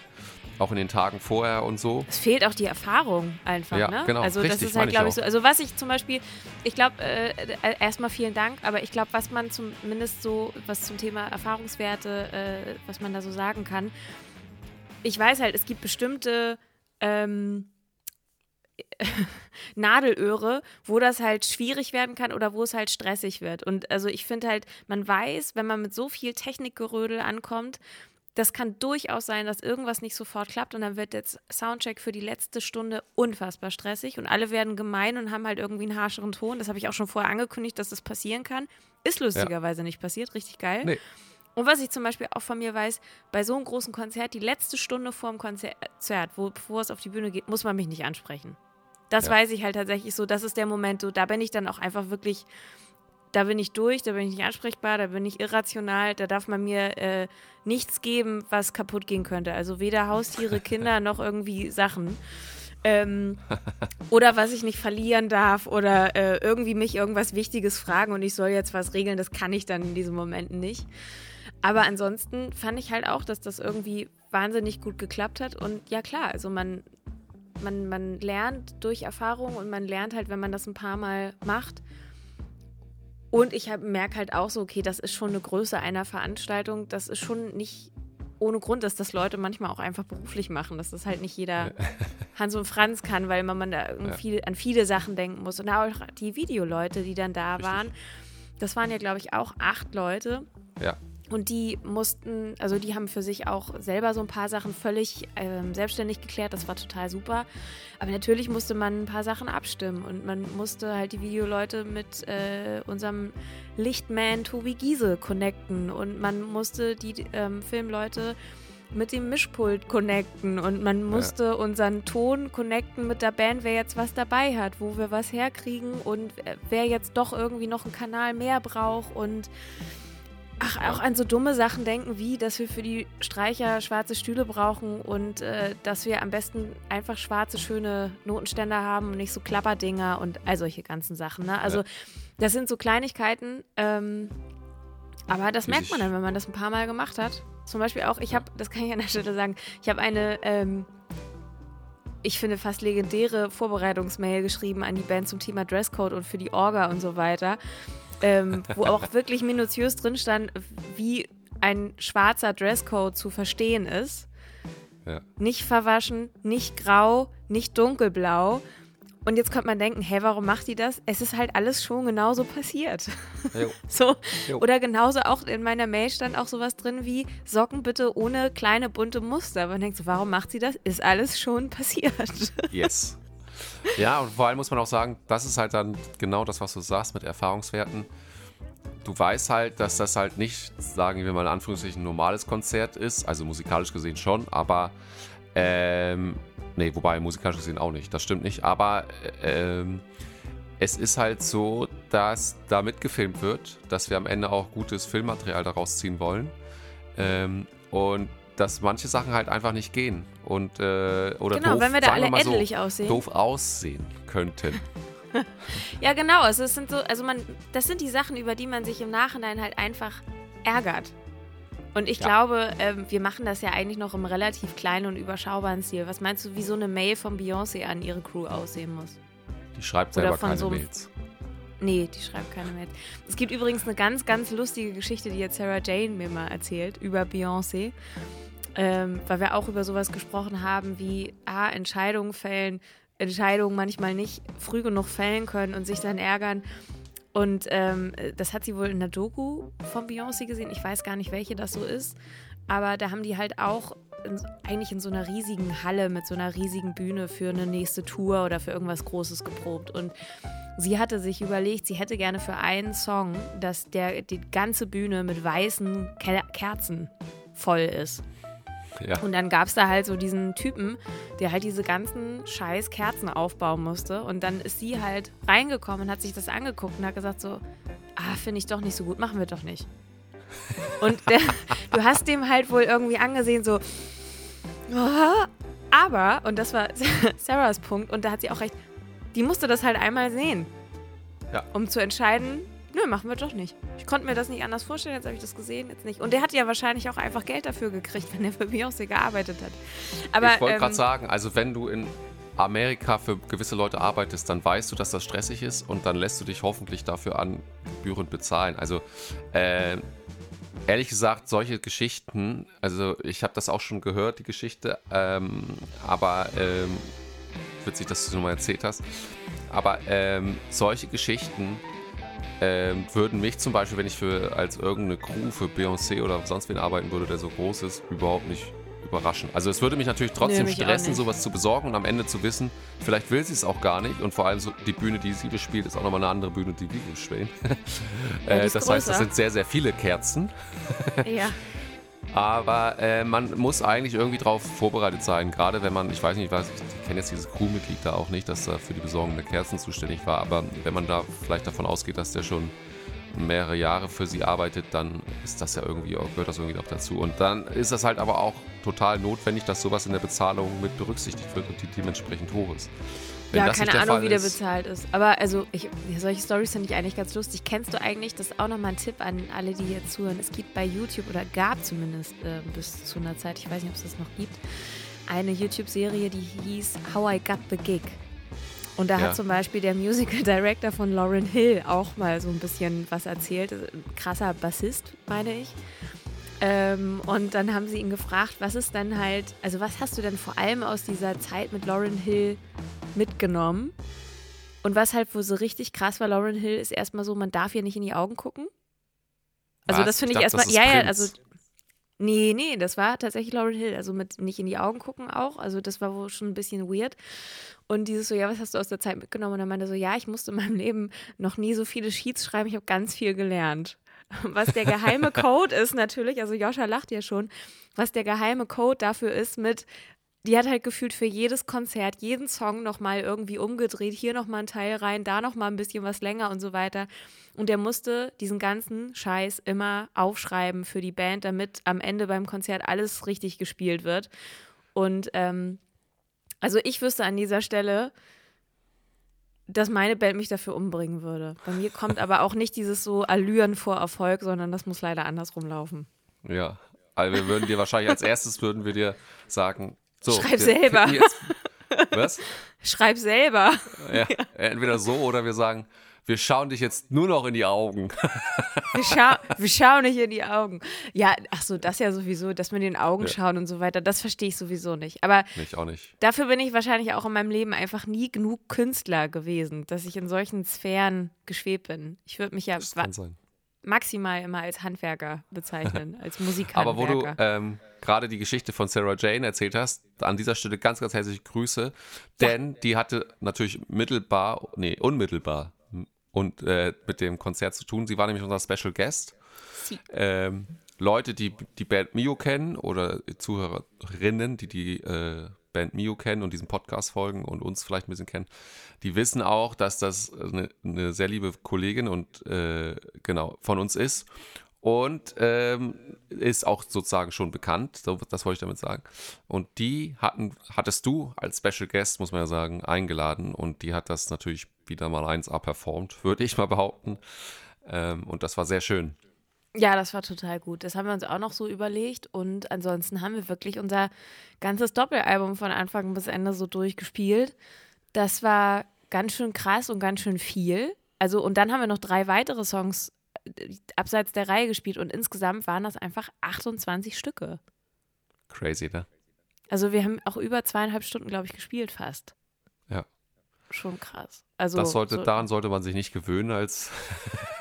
[SPEAKER 2] Auch in den Tagen vorher und so.
[SPEAKER 1] Es fehlt auch die Erfahrung einfach,
[SPEAKER 2] ja,
[SPEAKER 1] ne?
[SPEAKER 2] Genau,
[SPEAKER 1] also
[SPEAKER 2] richtig,
[SPEAKER 1] das ist halt, glaube ich, so. Also was ich zum Beispiel, ich glaube, äh, äh, erstmal vielen Dank, aber ich glaube, was man zumindest so, was zum Thema Erfahrungswerte, äh, was man da so sagen kann, ich weiß halt, es gibt bestimmte ähm, Nadelöhre, wo das halt schwierig werden kann oder wo es halt stressig wird. Und also ich finde halt, man weiß, wenn man mit so viel Technikgerödel ankommt, das kann durchaus sein, dass irgendwas nicht sofort klappt und dann wird jetzt Soundcheck für die letzte Stunde unfassbar stressig und alle werden gemein und haben halt irgendwie einen harscheren Ton. Das habe ich auch schon vorher angekündigt, dass das passieren kann. Ist lustigerweise ja. nicht passiert, richtig geil. Nee. Und was ich zum Beispiel auch von mir weiß, bei so einem großen Konzert, die letzte Stunde vor dem Konzert, wo, bevor es auf die Bühne geht, muss man mich nicht ansprechen. Das ja. weiß ich halt tatsächlich so. Das ist der Moment, so, da bin ich dann auch einfach wirklich, da bin ich durch, da bin ich nicht ansprechbar, da bin ich irrational, da darf man mir äh, nichts geben, was kaputt gehen könnte. Also weder Haustiere, Kinder noch irgendwie Sachen. Ähm, oder was ich nicht verlieren darf oder äh, irgendwie mich irgendwas Wichtiges fragen und ich soll jetzt was regeln, das kann ich dann in diesen Momenten nicht. Aber ansonsten fand ich halt auch, dass das irgendwie wahnsinnig gut geklappt hat und ja klar, also man man, man lernt durch Erfahrung und man lernt halt, wenn man das ein paar Mal macht. Und ich merke halt auch so, okay, das ist schon eine Größe einer Veranstaltung. Das ist schon nicht ohne Grund, dass das Leute manchmal auch einfach beruflich machen, dass das halt nicht jeder Hans und Franz kann, weil man, man da irgendwie ja. an viele Sachen denken muss. Und auch die Videoleute, die dann da Richtig. waren, das waren ja, glaube ich, auch acht Leute.
[SPEAKER 2] Ja.
[SPEAKER 1] Und die mussten, also die haben für sich auch selber so ein paar Sachen völlig ähm, selbstständig geklärt. Das war total super. Aber natürlich musste man ein paar Sachen abstimmen und man musste halt die Videoleute mit äh, unserem Lichtman Tobi Giese connecten und man musste die ähm, Filmleute mit dem Mischpult connecten und man musste ja. unseren Ton connecten mit der Band, wer jetzt was dabei hat, wo wir was herkriegen und äh, wer jetzt doch irgendwie noch einen Kanal mehr braucht und Ach, auch an so dumme Sachen denken, wie, dass wir für die Streicher schwarze Stühle brauchen und äh, dass wir am besten einfach schwarze, schöne Notenständer haben und nicht so Klapperdinger und all solche ganzen Sachen. Ne? Also, ja. das sind so Kleinigkeiten, ähm, aber das merkt man dann, wenn man das ein paar Mal gemacht hat. Zum Beispiel auch, ich habe, das kann ich an der Stelle sagen, ich habe eine, ähm, ich finde, fast legendäre Vorbereitungsmail geschrieben an die Band zum Thema Dresscode und für die Orga und so weiter ähm, wo auch wirklich minutiös drin stand, wie ein schwarzer Dresscode zu verstehen ist. Ja. Nicht verwaschen, nicht grau, nicht dunkelblau. Und jetzt könnte man denken, hä, warum macht die das? Es ist halt alles schon genauso passiert. Jo. so. Jo. Oder genauso auch in meiner Mail stand auch sowas drin wie Socken bitte ohne kleine bunte Muster. Man denkt so, warum macht sie das? Ist alles schon passiert.
[SPEAKER 2] Yes. Ja, und vor allem muss man auch sagen, das ist halt dann genau das, was du sagst mit Erfahrungswerten. du weißt halt, dass das halt nicht, sagen wir mal in Anführungszeichen, ein normales Konzert ist. Also musikalisch gesehen schon, aber ähm, nee, wobei musikalisch gesehen auch nicht. Das stimmt nicht. Aber ähm, es ist halt so, dass da mitgefilmt wird, dass wir am Ende auch gutes Filmmaterial daraus ziehen wollen. Ähm, und dass manche Sachen halt einfach nicht gehen und äh, oder
[SPEAKER 1] genau,
[SPEAKER 2] doof,
[SPEAKER 1] wenn wir da alle
[SPEAKER 2] wir so,
[SPEAKER 1] aussehen.
[SPEAKER 2] doof aussehen könnten.
[SPEAKER 1] ja, genau. Also es sind so, also man, das sind die Sachen, über die man sich im Nachhinein halt einfach ärgert. Und ich ja. glaube, ähm, wir machen das ja eigentlich noch im relativ kleinen und überschaubaren Stil. Was meinst du, wie so eine Mail von Beyoncé an ihre Crew aussehen muss?
[SPEAKER 2] Die schreibt selber keine so Mails.
[SPEAKER 1] Nee, die schreibt keine Mails. Es gibt übrigens eine ganz, ganz lustige Geschichte, die jetzt Sarah Jane mir mal erzählt über Beyoncé. Ähm, weil wir auch über sowas gesprochen haben, wie ah, Entscheidungen fällen, Entscheidungen manchmal nicht früh genug fällen können und sich dann ärgern. Und ähm, das hat sie wohl in der Doku von Beyoncé gesehen. Ich weiß gar nicht, welche das so ist. Aber da haben die halt auch in, eigentlich in so einer riesigen Halle mit so einer riesigen Bühne für eine nächste Tour oder für irgendwas Großes geprobt. Und sie hatte sich überlegt, sie hätte gerne für einen Song, dass der die ganze Bühne mit weißen Kerzen voll ist. Ja. Und dann gab es da halt so diesen Typen, der halt diese ganzen scheiß Kerzen aufbauen musste. Und dann ist sie halt reingekommen und hat sich das angeguckt und hat gesagt so, ah, finde ich doch nicht so gut, machen wir doch nicht. Und der, du hast dem halt wohl irgendwie angesehen so, oh, aber, und das war Sarahs Punkt, und da hat sie auch recht, die musste das halt einmal sehen. Ja. Um zu entscheiden, nö, machen wir doch nicht. Ich konnte mir das nicht anders vorstellen, jetzt habe ich das gesehen, jetzt nicht. Und der hat ja wahrscheinlich auch einfach Geld dafür gekriegt, wenn er für Beyoncé gearbeitet hat. Aber,
[SPEAKER 2] ich wollte ähm, gerade sagen, also wenn du in Amerika für gewisse Leute arbeitest, dann weißt du, dass das stressig ist und dann lässt du dich hoffentlich dafür an gebührend bezahlen. Also äh, ehrlich gesagt, solche Geschichten, also ich habe das auch schon gehört, die Geschichte, ähm, aber ähm, witzig, dass du es nochmal erzählt hast. Aber ähm, solche Geschichten ähm, würden mich zum Beispiel, wenn ich für als irgendeine Crew für Beyoncé oder sonst wen arbeiten würde, der so groß ist, überhaupt nicht überraschen. Also es würde mich natürlich trotzdem nee, stressen, sowas zu besorgen und am Ende zu wissen, vielleicht will sie es auch gar nicht und vor allem so die Bühne, die sie bespielt, ist auch nochmal eine andere Bühne, die wir bespielen. Ja, äh, das größer. heißt, es sind sehr, sehr viele Kerzen.
[SPEAKER 1] ja.
[SPEAKER 2] Aber äh, man muss eigentlich irgendwie darauf vorbereitet sein, gerade wenn man, ich weiß nicht, ich, weiß, ich kenne jetzt dieses Crewmitglied da auch nicht, dass er für die Besorgung der Kerzen zuständig war, aber wenn man da vielleicht davon ausgeht, dass der schon mehrere Jahre für sie arbeitet, dann ist das ja irgendwie, gehört das irgendwie auch dazu. Und dann ist das halt aber auch total notwendig, dass sowas in der Bezahlung mit berücksichtigt wird und die dementsprechend hoch ist.
[SPEAKER 1] Wenn ja, keine Ahnung, wie der bezahlt ist. Aber also, ich, solche Stories finde ich eigentlich ganz lustig. Kennst du eigentlich, das ist auch nochmal ein Tipp an alle, die hier zuhören. Es gibt bei YouTube, oder gab zumindest äh, bis zu einer Zeit, ich weiß nicht, ob es das noch gibt, eine YouTube-Serie, die hieß How I Got the Gig. Und da ja. hat zum Beispiel der Musical Director von Lauren Hill auch mal so ein bisschen was erzählt. Ein krasser Bassist, meine ich. Ähm, und dann haben sie ihn gefragt, was ist dann halt, also was hast du denn vor allem aus dieser Zeit mit Lauren Hill mitgenommen? Und was halt wo so richtig krass war, Lauren Hill ist erstmal so, man darf ihr nicht in die Augen gucken. Also was? das finde ich, ich erstmal, ja, ja, also Nee, nee, das war tatsächlich Lauren Hill. Also mit nicht in die Augen gucken auch. Also das war wohl schon ein bisschen weird. Und dieses so, ja, was hast du aus der Zeit mitgenommen? Und er meinte so, ja, ich musste in meinem Leben noch nie so viele Sheets schreiben. Ich habe ganz viel gelernt. Was der geheime Code ist natürlich, also Joscha lacht ja schon, was der geheime Code dafür ist mit, die hat halt gefühlt für jedes Konzert, jeden Song nochmal irgendwie umgedreht, hier nochmal ein Teil rein, da nochmal ein bisschen was länger und so weiter. Und der musste diesen ganzen Scheiß immer aufschreiben für die Band, damit am Ende beim Konzert alles richtig gespielt wird. Und ähm, also ich wüsste an dieser Stelle, dass meine Band mich dafür umbringen würde. Bei mir kommt aber auch nicht dieses so Allüren vor Erfolg, sondern das muss leider andersrum laufen.
[SPEAKER 2] Ja, also wir würden dir wahrscheinlich als erstes würden wir dir sagen, so,
[SPEAKER 1] schreib selber.
[SPEAKER 2] Jetzt, was?
[SPEAKER 1] Schreib selber.
[SPEAKER 2] Ja, entweder so oder wir sagen, wir schauen dich jetzt nur noch in die Augen.
[SPEAKER 1] wir, scha wir schauen nicht in die Augen. Ja, ach so, das ja sowieso, dass wir in den Augen ja. schauen und so weiter, das verstehe ich sowieso nicht. Aber
[SPEAKER 2] ich auch nicht.
[SPEAKER 1] dafür bin ich wahrscheinlich auch in meinem Leben einfach nie genug Künstler gewesen, dass ich in solchen Sphären geschwebt bin. Ich würde mich ja maximal immer als Handwerker bezeichnen, als Musikhandwerker.
[SPEAKER 2] Aber wo du ähm, gerade die Geschichte von Sarah Jane erzählt hast, an dieser Stelle ganz, ganz herzliche Grüße, denn ja. die hatte natürlich mittelbar, nee, unmittelbar und äh, mit dem Konzert zu tun. Sie war nämlich unser Special Guest. Ähm, Leute, die die Band Mio kennen oder Zuhörerinnen, die die äh, Band Mio kennen und diesen Podcast folgen und uns vielleicht ein bisschen kennen, die wissen auch, dass das eine, eine sehr liebe Kollegin und äh, genau von uns ist und ähm, ist auch sozusagen schon bekannt, das wollte ich damit sagen. Und die hatten, hattest du als Special Guest, muss man ja sagen, eingeladen und die hat das natürlich wieder mal 1A performt, würde ich mal behaupten. Ähm, und das war sehr schön.
[SPEAKER 1] Ja, das war total gut. Das haben wir uns auch noch so überlegt. Und ansonsten haben wir wirklich unser ganzes Doppelalbum von Anfang bis Ende so durchgespielt. Das war ganz schön krass und ganz schön viel. Also, und dann haben wir noch drei weitere Songs abseits der Reihe gespielt. Und insgesamt waren das einfach 28 Stücke.
[SPEAKER 2] Crazy, ne?
[SPEAKER 1] Also, wir haben auch über zweieinhalb Stunden, glaube ich, gespielt fast.
[SPEAKER 2] Ja.
[SPEAKER 1] Schon krass. Also,
[SPEAKER 2] das sollte, so, daran sollte man sich nicht gewöhnen als,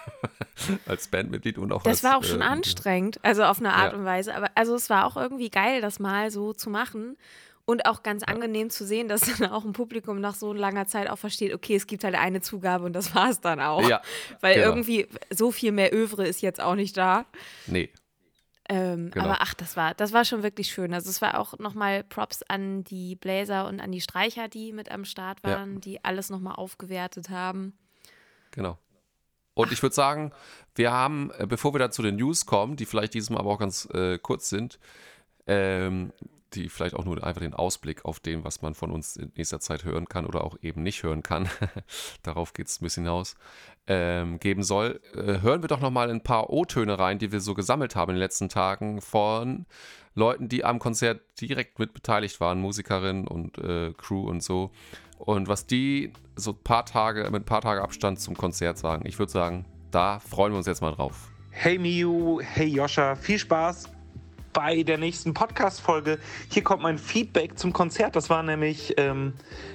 [SPEAKER 2] als Bandmitglied und auch
[SPEAKER 1] Das
[SPEAKER 2] als,
[SPEAKER 1] war auch schon
[SPEAKER 2] äh,
[SPEAKER 1] anstrengend, also auf eine Art
[SPEAKER 2] Ja.
[SPEAKER 1] und Weise. Aber also es war auch irgendwie geil, das mal so zu machen. Und auch ganz angenehm zu sehen, dass dann auch ein Publikum nach so langer Zeit auch versteht, okay, es gibt halt eine Zugabe und das war es dann auch.
[SPEAKER 2] Ja,
[SPEAKER 1] Weil
[SPEAKER 2] genau.
[SPEAKER 1] irgendwie so viel mehr Övre ist jetzt auch nicht da.
[SPEAKER 2] Nee,
[SPEAKER 1] Ähm,
[SPEAKER 2] Genau.
[SPEAKER 1] Aber ach, das war, das war schon wirklich schön. Also es war auch nochmal Props an die Bläser und an die Streicher, die mit am Start
[SPEAKER 2] Ja.
[SPEAKER 1] waren, die alles nochmal aufgewertet haben.
[SPEAKER 2] genau. Und ich würde sagen, wir haben, äh, bevor wir dann zu den News kommen, die vielleicht diesmal aber auch ganz äh, kurz sind, ähm, die vielleicht auch nur einfach den Ausblick auf dem, was man von uns in nächster Zeit hören kann oder auch eben nicht hören kann, darauf geht es ein bisschen hinaus, ähm, geben soll, äh, hören wir doch nochmal ein paar O-Töne rein, die wir so gesammelt haben in den letzten Tagen von Leuten, die am Konzert direkt mit beteiligt waren, Musikerinnen und äh, Crew und so. Und was die so ein paar Tage, mit ein paar Tage Abstand zum Konzert sagen, ich würde sagen, da freuen wir uns jetzt mal drauf.
[SPEAKER 3] Hey Miu, hey Joscha, viel Spaß bei der nächsten Podcast-Folge. Hier kommt mein Feedback zum Konzert. Das war nämlich ähm,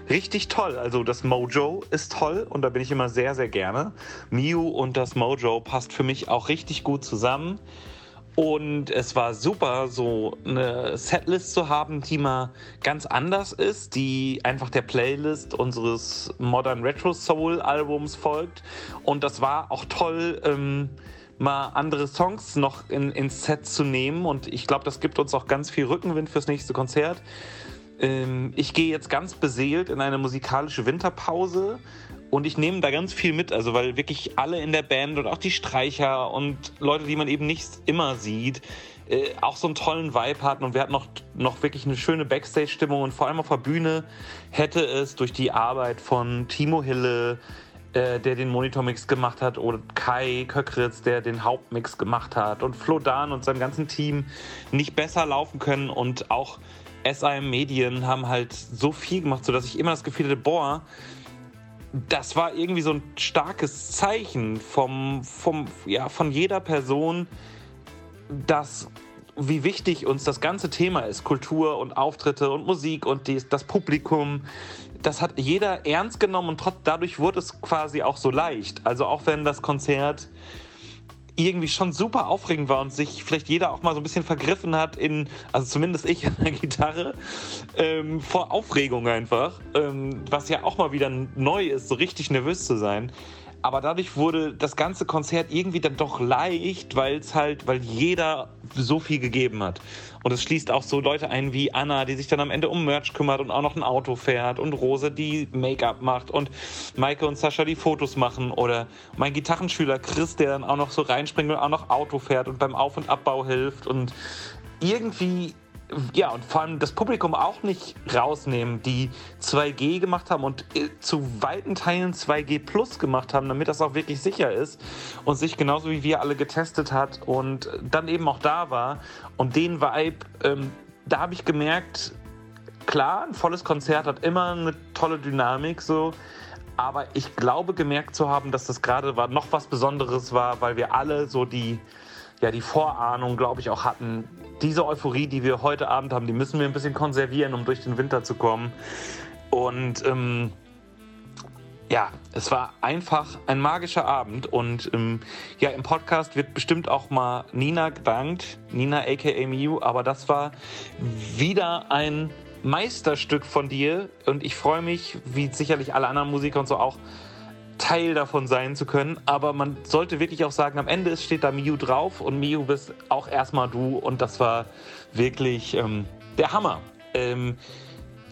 [SPEAKER 3] richtig toll. Also das Mojo ist toll und da bin ich immer sehr, sehr gerne. Miu und das Mojo passt für mich auch richtig gut zusammen. Und es war super, so eine Setlist zu haben, die mal ganz anders ist, die einfach der Playlist unseres Modern Retro Soul Albums folgt. Und das war auch toll, ähm, mal andere Songs noch in, ins Set zu nehmen. Und ich glaube, das gibt uns auch ganz viel Rückenwind fürs nächste Konzert. Ähm, ich gehe jetzt ganz beseelt in eine musikalische Winterpause und ich nehme da ganz viel mit, also weil wirklich alle in der Band und auch die Streicher und Leute, die man eben nicht immer sieht, äh, auch so einen tollen Vibe hatten und wir hatten noch, noch wirklich eine schöne Backstage-Stimmung und vor allem auf der Bühne hätte es durch die Arbeit von Timo Hille, der den Monitormix gemacht hat, oder Kai Köckritz, der den Hauptmix gemacht hat und Flo Dahn und seinem ganzen Team nicht besser laufen können und auch SIM Medien haben halt so viel gemacht, sodass ich immer das Gefühl hatte, boah, das war irgendwie so ein starkes Zeichen vom, vom, ja, von jeder Person, dass wie wichtig uns das ganze Thema ist, Kultur und Auftritte und Musik und die, das Publikum. Das hat jeder ernst genommen und trotz, dadurch wurde es quasi auch so leicht. Also auch wenn das Konzert irgendwie schon super aufregend war und sich vielleicht jeder auch mal so ein bisschen vergriffen hat in, also zumindest ich an der Gitarre, ähm, vor Aufregung einfach, ähm, was ja auch mal wieder neu ist, so richtig nervös zu sein. Aber dadurch wurde das ganze Konzert irgendwie dann doch leicht, weil es halt, weil jeder so viel gegeben hat. Und es schließt auch so Leute ein wie Anna, die sich dann am Ende um Merch kümmert und auch noch ein Auto fährt und Rose, die Make-up macht und Maike und Sascha, die Fotos machen oder mein Gitarrenschüler Chris, der dann auch noch so reinspringt und auch noch Auto fährt und beim Auf- und Abbau hilft und irgendwie ja, und vor allem das Publikum auch nicht rausnehmen, die 2G gemacht haben und äh, zu weiten Teilen 2G Plus gemacht haben, damit das auch wirklich sicher ist und sich genauso wie wir alle getestet hat und dann eben auch da war. Und den Vibe, ähm, da habe ich gemerkt, klar, ein volles Konzert hat immer eine tolle Dynamik so. Aber ich glaube gemerkt zu haben, dass das gerade war, noch was Besonderes war, weil wir alle so die, ja, die Vorahnung, glaube ich, auch hatten. Diese Euphorie, die wir heute Abend haben, die müssen wir ein bisschen konservieren, um durch den Winter zu kommen. Und ähm, ja, es war einfach ein magischer Abend. Und ähm, ja, im Podcast wird bestimmt auch mal Nina gedankt, Nina aka Miu, aber das war wieder ein Meisterstück von dir. Und ich freue mich, wie sicherlich alle anderen Musiker und so auch, Teil davon sein zu können. Aber man sollte wirklich auch sagen, am Ende steht da Miu drauf und Miu bist auch erstmal du. Und das war wirklich ähm, der Hammer. Ähm,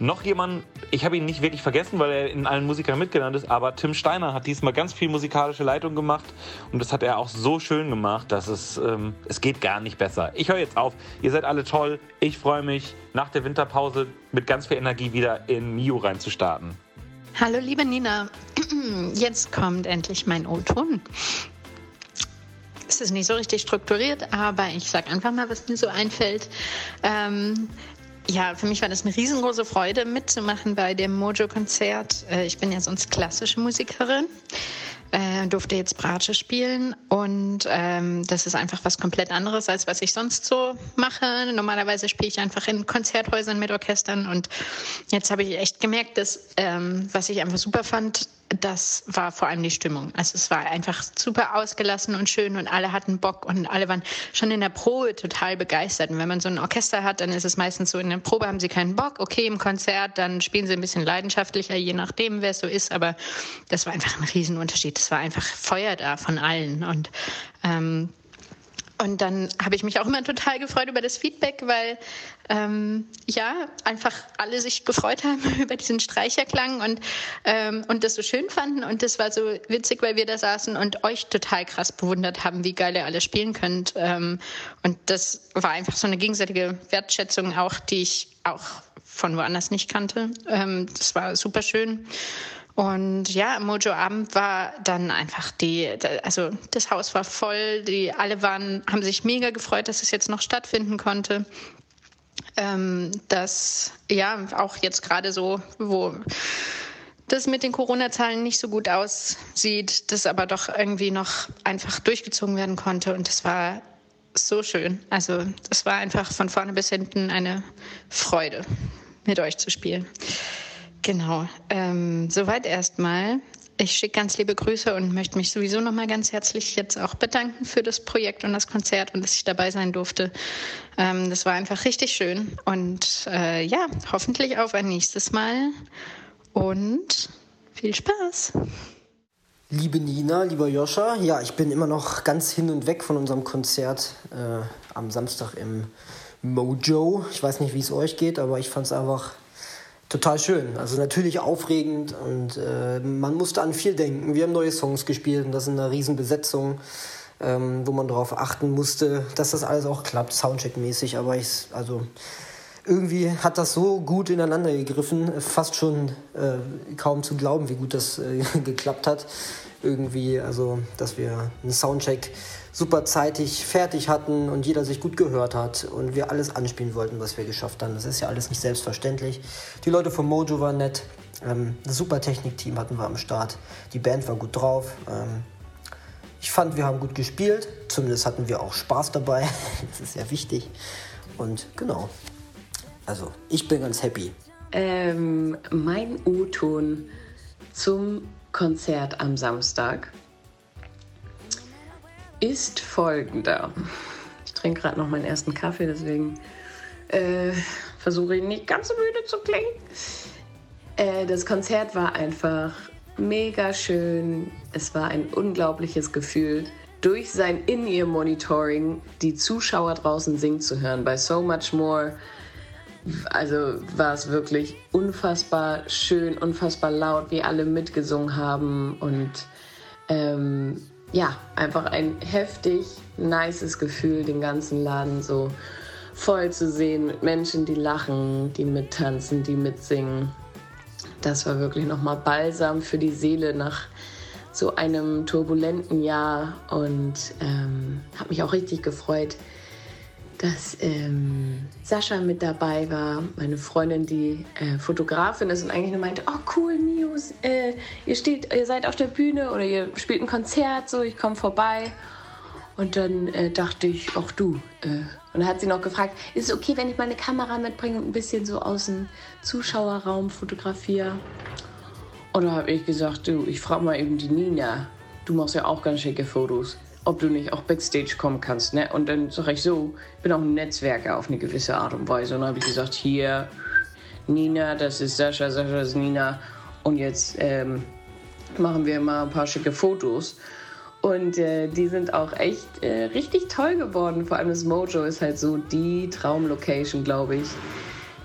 [SPEAKER 3] noch jemand, ich habe ihn nicht wirklich vergessen, weil er in allen Musikern mitgenannt ist, aber Tim Steiner hat diesmal ganz viel musikalische Leitung gemacht und das hat er auch so schön gemacht, dass es, ähm, es geht gar nicht besser. Ich höre jetzt auf, ihr seid alle toll, ich freue mich, nach der Winterpause mit ganz viel Energie wieder in Mio reinzustarten.
[SPEAKER 4] Hallo liebe Nina, jetzt kommt endlich mein O-Ton. Es ist nicht so richtig strukturiert, aber ich sage einfach mal, was mir so einfällt. Ähm, ja, für mich war das eine riesengroße Freude, mitzumachen bei dem Mojo-Konzert. Äh, ich bin ja sonst klassische Musikerin, äh, durfte jetzt Bratsche spielen und ähm, das ist einfach was komplett anderes, als was ich sonst so mache. Normalerweise spiele ich einfach in Konzerthäusern mit Orchestern und jetzt habe ich echt gemerkt, dass ähm, was ich einfach super fand, das war vor allem die Stimmung. Also es war einfach super ausgelassen und schön und alle hatten Bock und alle waren schon in der Probe total begeistert. Und wenn man so ein Orchester hat, dann ist es meistens so, in der Probe haben sie keinen Bock. Okay, im Konzert, dann spielen sie ein bisschen leidenschaftlicher, je nachdem, wer es so ist. Aber das war einfach ein Riesenunterschied. Es war einfach Feuer da von allen. Und ähm, und dann habe ich mich auch immer total gefreut über das Feedback, weil ähm, ja einfach alle sich gefreut haben über diesen Streicherklang und ähm, und das so schön fanden und das war so witzig, weil wir da saßen und euch total krass bewundert haben, wie geil ihr alle spielen könnt ähm, und das war einfach so eine gegenseitige Wertschätzung auch, die ich auch von woanders nicht kannte. Ähm, das war super schön. Und ja, Mojo Abend war dann einfach die, also das Haus war voll, die alle waren, haben sich mega gefreut, dass es jetzt noch stattfinden konnte. Ähm, das ja auch jetzt gerade so, wo das mit den Corona-Zahlen nicht so gut aussieht, das aber doch irgendwie noch einfach durchgezogen werden konnte. Und das war so schön. Also das war einfach von vorne bis hinten eine Freude, mit euch zu spielen. Genau. Ähm, soweit erstmal. Ich schicke ganz liebe Grüße und möchte mich sowieso nochmal ganz herzlich jetzt auch bedanken für das Projekt und das Konzert und dass ich dabei sein durfte. Ähm, das war einfach richtig schön. Und äh, ja, hoffentlich auf ein nächstes Mal. Und viel Spaß.
[SPEAKER 5] Liebe Nina, lieber Joscha, ja, ich bin immer noch ganz hin und weg von unserem Konzert äh, am Samstag im Mojo. Ich weiß nicht, wie es euch geht, aber ich fand es einfach total schön. Also natürlich aufregend und äh, man musste an viel denken. Wir haben neue Songs gespielt und das ist eine Riesenbesetzung, ähm, wo man darauf achten musste, dass das alles auch klappt, Soundcheck-mäßig. Aber ich, also irgendwie hat das so gut ineinander gegriffen, fast schon äh, kaum zu glauben, wie gut das äh, geklappt hat. Irgendwie, also, dass wir einen Soundcheck super zeitig fertig hatten und jeder sich gut gehört hat und wir alles anspielen wollten, was wir geschafft haben. Das ist ja alles nicht selbstverständlich. Die Leute von Mojo waren nett. Ähm, ein super Technikteam hatten wir am Start. Die Band war gut drauf. Ähm, ich fand, wir haben gut gespielt. Zumindest hatten wir auch Spaß dabei. das ist sehr wichtig. Und genau. Also, ich bin ganz happy.
[SPEAKER 6] Ähm, mein U-Ton zum Konzert am Samstag ist folgender. Ich trinke gerade noch meinen ersten Kaffee, deswegen äh, versuche ich nicht ganz so müde zu klingen. Äh, das Konzert war einfach mega schön. Es war ein unglaubliches Gefühl, durch sein In-Ear-Monitoring die Zuschauer draußen singen zu hören. Bei So Much More also war es wirklich unfassbar schön, unfassbar laut, wie alle mitgesungen haben und ähm, ja, einfach ein heftig nices Gefühl, den ganzen Laden so voll zu sehen mit Menschen, die lachen, die mittanzen, die mitsingen. Das war wirklich nochmal Balsam für die Seele nach so einem turbulenten Jahr und ähm, habe mich auch richtig gefreut, dass ähm, Sascha mit dabei war, meine Freundin, die äh, Fotografin ist und eigentlich nur meinte, oh cool, Mius, äh, ihr, steht, ihr seid auf der Bühne oder ihr spielt ein Konzert, so ich komme vorbei. Und dann äh, dachte ich, ach du. Äh, und dann hat sie noch gefragt, ist es okay, wenn ich meine Kamera mitbringe und ein bisschen so aus dem Zuschauerraum fotografiere? Und da habe ich gesagt, du, ich frage mal eben die Nina. Du machst ja auch ganz schicke Fotos ob du nicht auch Backstage kommen kannst. Ne? Und dann sage ich so, ich bin auch ein Netzwerker auf eine gewisse Art und Weise. Und dann habe ich gesagt, hier, Nina, das ist Sascha, Sascha ist Nina. Und jetzt ähm, machen wir immer ein paar schicke Fotos. Und äh, die sind auch echt äh, richtig toll geworden. Vor allem das Mojo ist halt so die Traumlocation, glaube ich,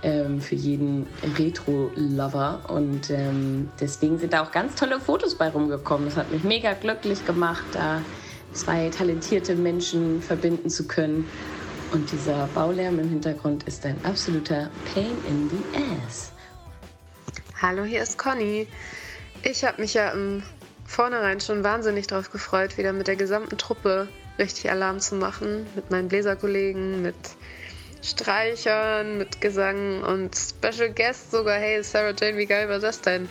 [SPEAKER 6] ähm, für jeden Retro-Lover. Und ähm, deswegen sind da auch ganz tolle Fotos bei rumgekommen. Das hat mich mega glücklich gemacht, da zwei talentierte Menschen verbinden zu können. Und dieser Baulärm im Hintergrund ist ein absoluter Pain in the Ass.
[SPEAKER 7] Hallo, hier ist Conny. Ich habe mich ja im Vornherein schon wahnsinnig darauf gefreut, wieder mit der gesamten Truppe richtig Alarm zu machen. Mit meinen Bläserkollegen, mit Streichern, mit Gesang und Special Guest sogar. Hey, Sarah Jane, wie geil war das denn?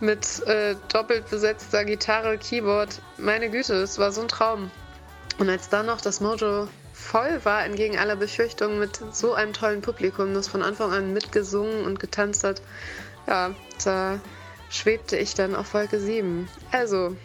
[SPEAKER 7] Mit äh, doppelt besetzter Gitarre, Keyboard. Meine Güte, es war so ein Traum. Und als dann noch das Mojo voll war, entgegen aller Befürchtungen, mit so einem tollen Publikum, das von Anfang an mitgesungen und getanzt hat, ja, da schwebte ich dann auf Wolke 7. Also,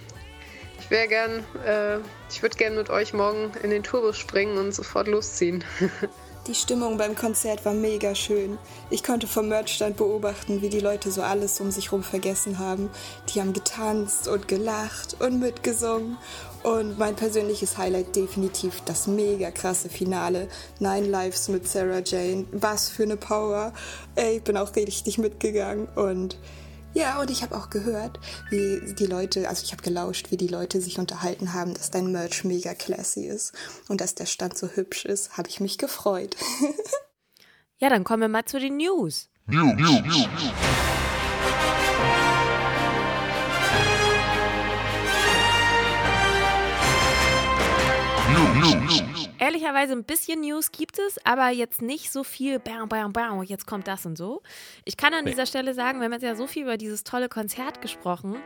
[SPEAKER 7] ich wäre gern, äh, ich würde gern mit euch morgen in den Tourbus springen und sofort losziehen.
[SPEAKER 8] Die Stimmung beim Konzert war mega schön. Ich konnte vom Merchstand beobachten, wie die Leute so alles um sich herum vergessen haben. Die haben getanzt und gelacht und mitgesungen. Und mein persönliches Highlight definitiv das mega krasse Finale. Nine Lives mit Sarah Jane. Was für eine Power. Ey, ich bin auch richtig mitgegangen und ja, und ich habe auch gehört, wie die Leute, also ich habe gelauscht, wie die Leute sich unterhalten haben, dass dein Merch mega classy ist und dass der Stand so hübsch ist. Habe ich mich gefreut.
[SPEAKER 1] ja, dann kommen wir mal zu den News.
[SPEAKER 9] News. News.
[SPEAKER 1] Ehrlicherweise ein bisschen News gibt es, aber jetzt nicht so viel, bam, bam, bam, jetzt kommt das und so. Ich kann an dieser Stelle sagen, wir haben jetzt ja so viel über dieses tolle Konzert gesprochen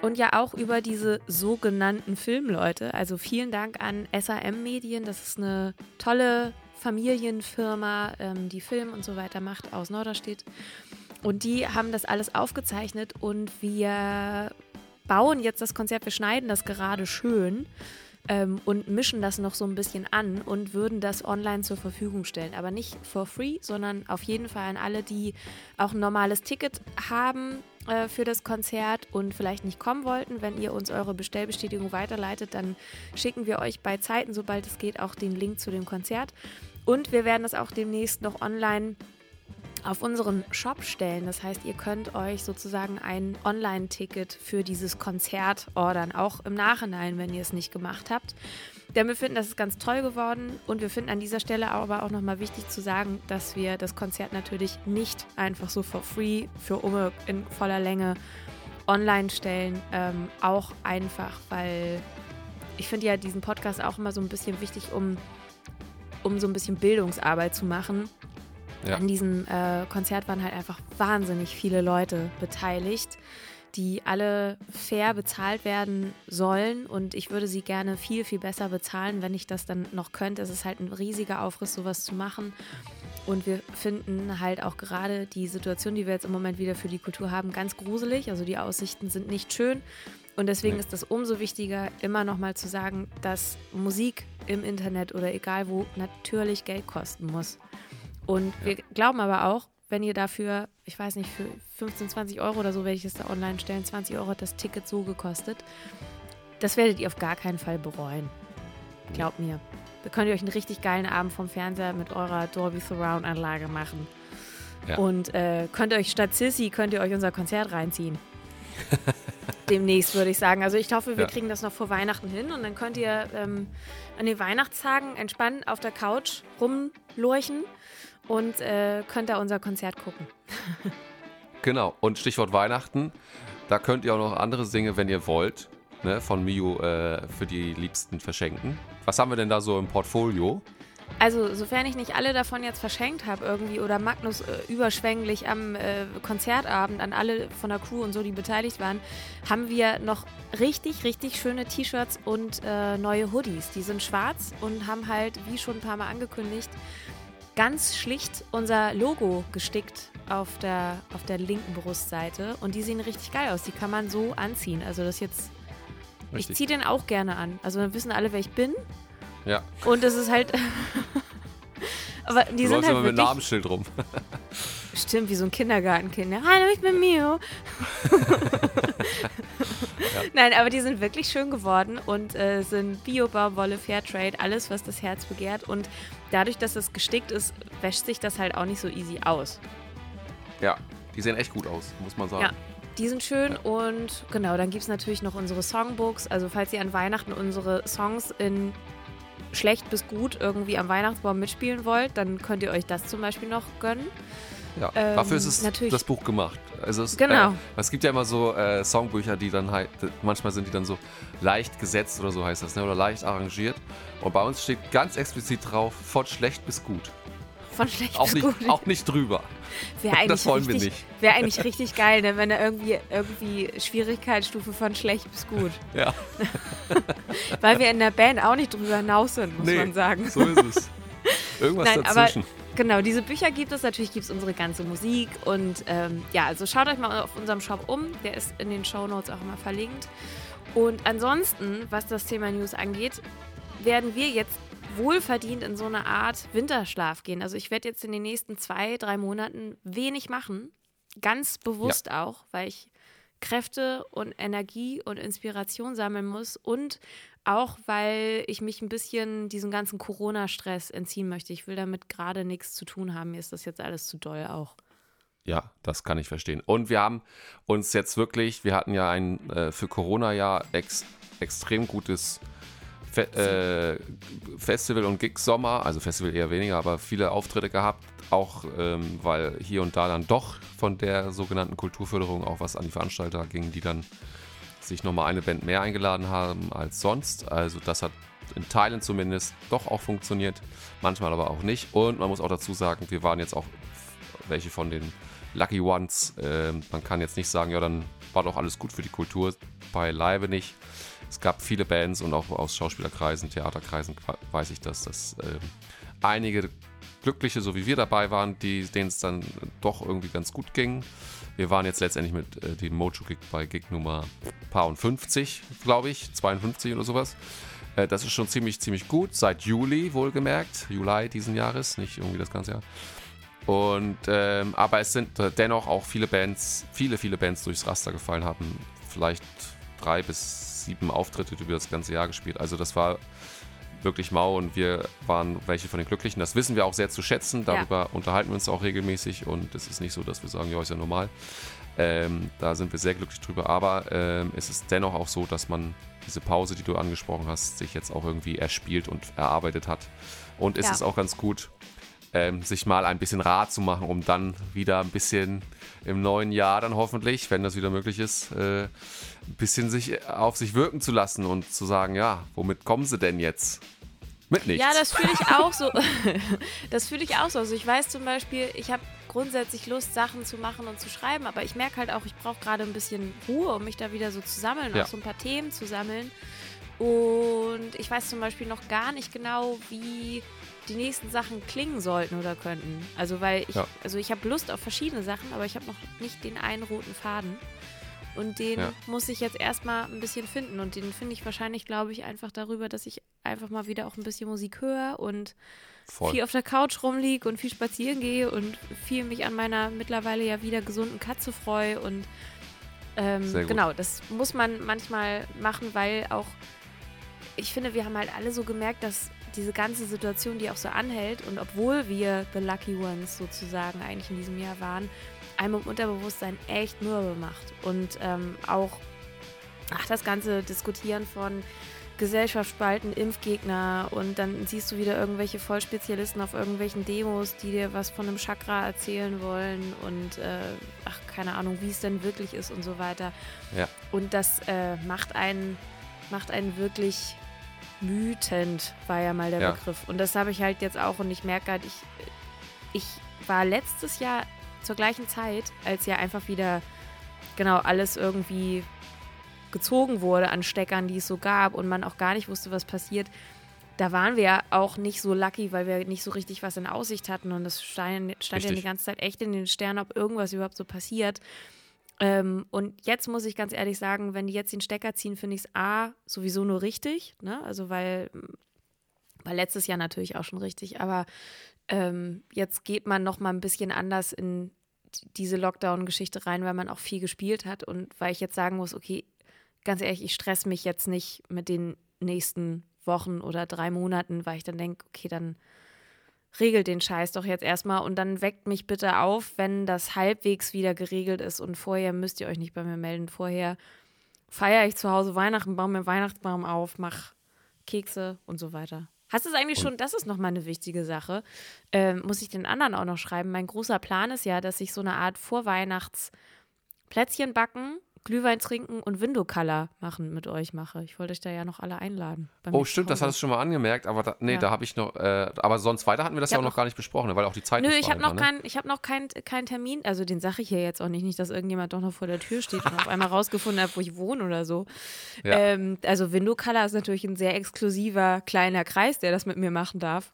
[SPEAKER 1] und ja auch über diese sogenannten Filmleute. Also vielen Dank an SAM Medien, das ist eine tolle Familienfirma, ähm, die Film und so weiter macht aus Norderstedt. Und die haben das alles aufgezeichnet und wir bauen jetzt das Konzert, wir schneiden das gerade schön ähm, und mischen das noch so ein bisschen an und würden das online zur Verfügung stellen. Aber nicht for free, sondern auf jeden Fall an alle, die auch ein normales Ticket haben äh, für das Konzert und vielleicht nicht kommen wollten. Wenn ihr uns eure Bestellbestätigung weiterleitet, dann schicken wir euch bei Zeiten, sobald es geht, auch den Link zu dem Konzert. Und wir werden das auch demnächst noch online auf unseren Shop stellen. Das heißt, ihr könnt euch sozusagen ein Online-Ticket für dieses Konzert ordern, auch im Nachhinein, wenn ihr es nicht gemacht habt. Denn wir finden, das ist ganz toll geworden und wir finden an dieser Stelle aber auch nochmal wichtig zu sagen, dass wir das Konzert natürlich nicht einfach so for free für Umme in voller Länge online stellen. Ähm, auch einfach, weil ich finde ja diesen Podcast auch immer so ein bisschen wichtig, um, um so ein bisschen Bildungsarbeit zu machen ja. An diesem äh, Konzert waren halt einfach wahnsinnig viele Leute beteiligt, die alle fair bezahlt werden sollen. Und ich würde sie gerne viel, viel besser bezahlen, wenn ich das dann noch könnte. Es ist halt ein riesiger Aufriss, sowas zu machen. Und wir finden halt auch gerade die Situation, die wir jetzt im Moment wieder für die Kultur haben, ganz gruselig. Also die Aussichten sind nicht schön. Und deswegen ist es umso wichtiger, immer nochmal zu sagen, dass Musik im Internet oder egal wo natürlich Geld kosten muss. Und ja. wir glauben aber auch, wenn ihr dafür, ich weiß nicht, für 15, 20 Euro oder so werde ich es da online stellen, 20 Euro hat das Ticket so gekostet. Das werdet ihr auf gar keinen Fall bereuen. Glaubt mir. Da könnt ihr euch einen richtig geilen Abend vom Fernseher mit eurer Dolby Surround Anlage machen. Ja. Und äh, könnt ihr euch statt Sissy, könnt ihr euch unser Konzert reinziehen. Demnächst würde ich sagen. Also ich hoffe, wir ja. kriegen das noch vor Weihnachten hin und dann könnt ihr ähm, an den Weihnachtstagen entspannt auf der Couch rumlurchen und äh, könnt da unser Konzert gucken.
[SPEAKER 2] genau, und Stichwort Weihnachten, da könnt ihr auch noch andere Dinge, wenn ihr wollt, ne, von Miu äh, für die Liebsten verschenken. Was haben wir denn da so im Portfolio?
[SPEAKER 1] Also, sofern ich nicht alle davon jetzt verschenkt habe irgendwie oder Magnus äh, überschwänglich am äh, Konzertabend an alle von der Crew und so, die beteiligt waren, haben wir noch richtig, richtig schöne T-Shirts und äh, neue Hoodies. Die sind schwarz und haben halt, wie schon ein paar Mal angekündigt, ganz schlicht unser Logo gestickt auf der, auf der linken Brustseite. Und die sehen richtig geil aus. Die kann man so anziehen. Also das jetzt. Richtig. Ich ziehe den auch gerne an. Also dann wissen alle, wer ich bin.
[SPEAKER 2] Ja.
[SPEAKER 1] Und es ist halt. Aber die
[SPEAKER 2] du
[SPEAKER 1] sind halt.
[SPEAKER 2] immer mit Namensschild rum.
[SPEAKER 1] Stimmt, wie so ein Kindergartenkind. Hallo, ich bin Mio. Nein, aber die sind wirklich schön geworden und äh, sind Bio-Baumwolle, Fairtrade, alles, was das Herz begehrt. Und dadurch, dass es gestickt ist, wäscht sich das halt auch nicht so easy aus.
[SPEAKER 2] Ja, die sehen echt gut aus, muss man sagen.
[SPEAKER 1] Ja, die sind schön und genau, dann gibt es natürlich noch unsere Songbooks. Also falls ihr an Weihnachten unsere Songs in schlecht bis gut irgendwie am Weihnachtsbaum mitspielen wollt, dann könnt ihr euch das zum Beispiel noch gönnen.
[SPEAKER 2] Ja,
[SPEAKER 1] Ähm,
[SPEAKER 2] dafür ist es
[SPEAKER 1] natürlich.
[SPEAKER 2] das Buch gemacht. Also es,
[SPEAKER 1] Genau.
[SPEAKER 2] Äh, es gibt ja immer so äh, Songbücher, die dann halt, manchmal sind die dann so leicht gesetzt oder so heißt das, ne? oder leicht arrangiert. Und bei uns steht ganz explizit drauf, von schlecht bis gut.
[SPEAKER 1] Von schlecht
[SPEAKER 2] Auch
[SPEAKER 1] bis
[SPEAKER 2] nicht,
[SPEAKER 1] gut.
[SPEAKER 2] auch nicht drüber. Das wollen wir
[SPEAKER 1] richtig,
[SPEAKER 2] nicht.
[SPEAKER 1] Wäre eigentlich richtig geil, ne? wenn da irgendwie, irgendwie Schwierigkeitsstufe von schlecht bis gut.
[SPEAKER 2] Ja,
[SPEAKER 1] Weil wir in der Band auch nicht drüber hinaus sind, muss
[SPEAKER 2] nee,
[SPEAKER 1] man sagen.
[SPEAKER 2] so ist es. Irgendwas
[SPEAKER 1] Nein, aber
[SPEAKER 2] dazwischen.
[SPEAKER 1] Genau, diese Bücher gibt es. Natürlich gibt es unsere ganze Musik. Und ähm, ja, also schaut euch mal auf unserem Shop um. Der ist in den Shownotes auch immer verlinkt. Und ansonsten, was das Thema News angeht, werden wir jetzt wohlverdient in so eine Art Winterschlaf gehen. Also ich werde jetzt in den nächsten zwei, drei Monaten wenig machen. Ganz bewusst auch, weil ich Kräfte und Energie und Inspiration sammeln muss und auch, weil ich mich ein bisschen diesem ganzen Corona-Stress entziehen möchte. Ich will damit gerade nichts zu tun haben. Mir ist das jetzt alles zu doll auch.
[SPEAKER 2] Ja, das kann ich verstehen. Und wir haben uns jetzt wirklich, wir hatten ja ein äh, für Corona ja ex, extrem gutes Fe äh, Festival und Gig Sommer, also Festival eher weniger, aber viele Auftritte gehabt, auch ähm, weil hier und da dann doch von der sogenannten Kulturförderung auch was an die Veranstalter ging, die dann sich nochmal eine Band mehr eingeladen haben als sonst. Also das hat in Teilen zumindest doch auch funktioniert, manchmal aber auch nicht. Und man muss auch dazu sagen, wir waren jetzt auch welche von den Lucky Ones. Ähm, man kann jetzt nicht sagen, ja, dann war doch alles gut für die Kultur. Beileibe nicht. Es gab viele Bands und auch aus Schauspielerkreisen, Theaterkreisen weiß ich das, dass ähm, einige Glückliche, so wie wir dabei waren, denen es dann doch irgendwie ganz gut ging. Wir waren jetzt letztendlich mit äh, dem Mojo-Gig bei Gig Nummer paar und 50, glaube ich, 52 oder sowas. Äh, das ist schon ziemlich, ziemlich gut. Seit Juli wohlgemerkt, Juli diesen Jahres, nicht irgendwie das ganze Jahr. Und ähm, aber es sind äh, dennoch auch viele Bands, viele, viele Bands durchs Raster gefallen, haben vielleicht drei bis sieben Auftritte über das ganze Jahr gespielt. Also das war wirklich mau und wir waren welche von den Glücklichen. Das wissen wir auch sehr zu schätzen. Darüber unterhalten wir uns auch regelmäßig und es ist nicht so, dass wir sagen, ja, ist ja normal. Ähm, da sind wir sehr glücklich drüber. Aber ähm, es ist dennoch auch so, dass man diese Pause, die du angesprochen hast, sich jetzt auch irgendwie erspielt und erarbeitet hat. Und es
[SPEAKER 1] Ja.
[SPEAKER 2] ist auch ganz gut, ähm, sich mal ein bisschen Rat zu machen, um dann wieder ein bisschen im neuen Jahr dann hoffentlich, wenn das wieder möglich ist, äh, ein bisschen sich auf sich wirken zu lassen und zu sagen, ja, womit kommen sie denn jetzt? Mit nichts.
[SPEAKER 1] Ja, das fühle ich auch so. das fühle ich auch so. Also ich weiß zum Beispiel, ich habe grundsätzlich Lust, Sachen zu machen und zu schreiben, aber ich merke halt auch, ich brauche gerade ein bisschen Ruhe, um mich da wieder so zu sammeln,
[SPEAKER 2] Ja.
[SPEAKER 1] auch so ein paar Themen zu sammeln. Und ich weiß zum Beispiel noch gar nicht genau, wie die nächsten Sachen klingen sollten oder könnten. Also weil ich,
[SPEAKER 2] Ja.
[SPEAKER 1] also ich habe Lust auf verschiedene Sachen, aber ich habe noch nicht den einen roten Faden. Und den
[SPEAKER 2] Ja.
[SPEAKER 1] muss ich jetzt erstmal ein bisschen finden. Und den finde ich wahrscheinlich, glaube ich, einfach darüber, dass ich einfach mal wieder auch ein bisschen Musik höre und
[SPEAKER 2] Voll.
[SPEAKER 1] viel auf der Couch rumliege und viel spazieren gehe und viel mich an meiner mittlerweile ja wieder gesunden Katze freue. Und ähm, genau, das muss man manchmal machen, weil auch, ich finde, wir haben halt alle so gemerkt, dass diese ganze Situation, die auch so anhält und obwohl wir The Lucky Ones sozusagen eigentlich in diesem Jahr waren, einem im Unterbewusstsein echt mürbe macht. Und ähm, auch ach, das ganze Diskutieren von Gesellschaftsspalten, Impfgegner und dann siehst du wieder irgendwelche Vollspezialisten auf irgendwelchen Demos, die dir was von einem Chakra erzählen wollen und äh, ach, keine Ahnung, wie es denn wirklich ist und so weiter.
[SPEAKER 2] Ja.
[SPEAKER 1] Und das äh, macht einen, macht einen wirklich wütend, war ja mal der
[SPEAKER 2] Ja.
[SPEAKER 1] Begriff. Und das habe ich halt jetzt auch und ich merke halt, ich, ich war letztes Jahr zur gleichen Zeit, als ja einfach wieder genau alles irgendwie gezogen wurde an Steckern, die es so gab und man auch gar nicht wusste, was passiert. Da waren wir ja auch nicht so lucky, weil wir nicht so richtig was in Aussicht hatten und es stand, stand ja die ganze Zeit echt in den Sternen, ob irgendwas überhaupt so passiert. Ähm, und jetzt muss ich ganz ehrlich sagen, wenn die jetzt den Stecker ziehen, finde ich es A, sowieso nur richtig, ne? Also weil, war letztes Jahr natürlich auch schon richtig, aber ähm, jetzt geht man noch mal ein bisschen anders in diese Lockdown-Geschichte rein, weil man auch viel gespielt hat und weil ich jetzt sagen muss, okay, ganz ehrlich, ich stress mich jetzt nicht mit den nächsten Wochen oder drei Monaten, weil ich dann denke, okay, dann regelt den Scheiß doch jetzt erstmal und dann weckt mich bitte auf, wenn das halbwegs wieder geregelt ist und vorher müsst ihr euch nicht bei mir melden. Vorher feiere ich zu Hause Weihnachten, baue mir Weihnachtsbaum auf, mach Kekse und so weiter. Hast du es eigentlich schon, das ist nochmal eine wichtige Sache, ähm, muss ich den anderen auch noch schreiben. Mein großer Plan ist ja, dass ich so eine Art Vorweihnachtsplätzchen backen Glühwein trinken und Window Color machen mit euch mache. Ich wollte euch da ja noch alle einladen.
[SPEAKER 2] Oh, stimmt, das hattest du schon mal angemerkt, aber da, nee, ja. da habe ich noch, äh, aber sonst weiter hatten wir das ja auch noch gar nicht besprochen, weil auch die Zeit
[SPEAKER 1] Nö, ich habe noch, ne? kein, ich hab noch keinen kein Termin, also den sage ich hier jetzt auch nicht, nicht, dass irgendjemand doch noch vor der Tür steht und auf einmal rausgefunden hat, wo ich wohne oder so. Ja. Ähm, also Window Color ist natürlich ein sehr exklusiver kleiner Kreis, der das mit mir machen darf.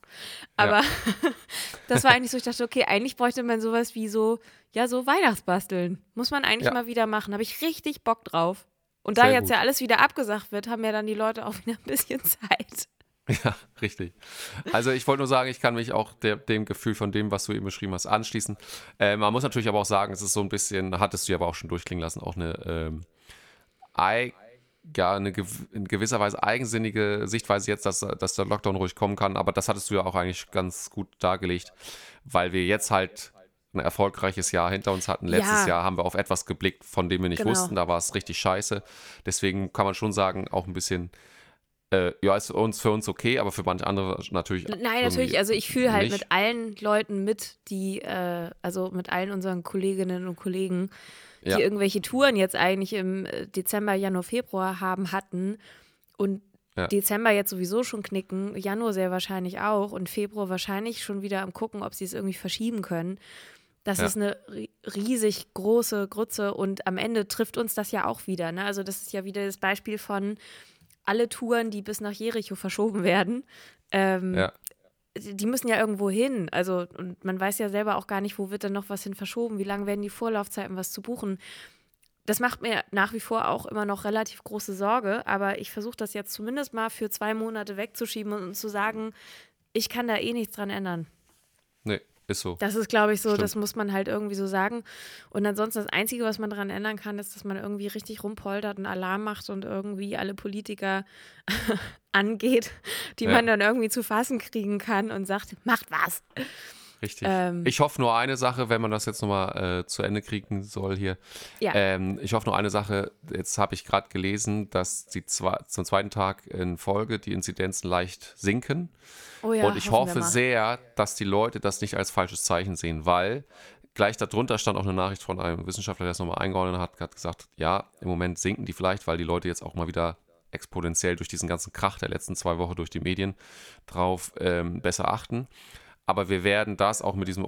[SPEAKER 1] Aber ja. das war eigentlich so, ich dachte, okay, eigentlich bräuchte man sowas wie so ja, so Weihnachtsbasteln. Muss man eigentlich ja. mal wieder machen. Habe ich richtig Bock drauf. Und da Sehr jetzt gut. ja alles wieder abgesagt wird, haben ja dann die Leute auch wieder ein bisschen Zeit.
[SPEAKER 2] Ja, richtig. Also ich wollte nur sagen, ich kann mich auch der, dem Gefühl von dem, was du eben beschrieben hast, anschließen. Äh, man muss natürlich aber auch sagen, es ist so ein bisschen, hattest du ja aber auch schon durchklingen lassen, auch eine, ähm, ja, eine in gewisser Weise eigensinnige Sichtweise jetzt, dass, dass der Lockdown ruhig kommen kann. Aber das hattest du ja auch eigentlich ganz gut dargelegt, weil wir jetzt halt ein erfolgreiches Jahr hinter uns hatten. Letztes ja. Jahr haben wir auf etwas geblickt, von dem wir nicht genau. wussten. Da war es richtig scheiße. Deswegen kann man schon sagen, auch ein bisschen, äh, ja, ist uns, für uns okay, aber für manche andere natürlich.
[SPEAKER 1] Nein, natürlich. Also ich fühle halt mit allen Leuten mit, die, äh, also mit allen unseren Kolleginnen und Kollegen, die ja. irgendwelche Touren jetzt eigentlich im äh, Dezember, Januar, Februar haben, hatten und ja. Dezember jetzt sowieso schon knicken, Januar sehr wahrscheinlich auch und Februar wahrscheinlich schon wieder am gucken, ob sie es irgendwie verschieben können. Das ja. ist eine riesig große Grütze und am Ende trifft uns das ja auch wieder. Ne? Also das ist ja wieder das Beispiel von alle Touren, die bis nach Jericho verschoben werden. Ähm, ja. Die müssen ja irgendwo hin. Also und man weiß ja selber auch gar nicht, wo wird denn noch was hin verschoben, wie lange werden die Vorlaufzeiten, was zu buchen. Das macht mir nach wie vor auch immer noch relativ große Sorge, aber ich versuche das jetzt zumindest mal für zwei Monate wegzuschieben und zu sagen, ich kann da eh nichts dran ändern.
[SPEAKER 2] Ist so.
[SPEAKER 1] Das ist, glaube ich, so, Stimmt. das muss man halt irgendwie so sagen. Und ansonsten das Einzige, was man daran ändern kann, ist, dass man irgendwie richtig rumpoltert und Alarm macht und irgendwie alle Politiker angeht, die ja. man dann irgendwie zu fassen kriegen kann und sagt, macht was.
[SPEAKER 2] Richtig. Ähm, ich hoffe nur eine Sache, wenn man das jetzt nochmal äh, zu Ende kriegen soll hier. Ja. Ähm, ich hoffe nur eine Sache. Jetzt habe ich gerade gelesen, dass die zwei, zum zweiten Tag in Folge die Inzidenzen leicht sinken. Oh ja, und ich hoffe sehr, dass die Leute das nicht als falsches Zeichen sehen, weil gleich darunter stand auch eine Nachricht von einem Wissenschaftler, der es nochmal eingeordnet hat, hat gesagt, ja, im Moment sinken die vielleicht, weil die Leute jetzt auch mal wieder exponentiell durch diesen ganzen Krach der letzten zwei Wochen durch die Medien drauf ähm, besser achten. Aber wir werden das auch mit diesem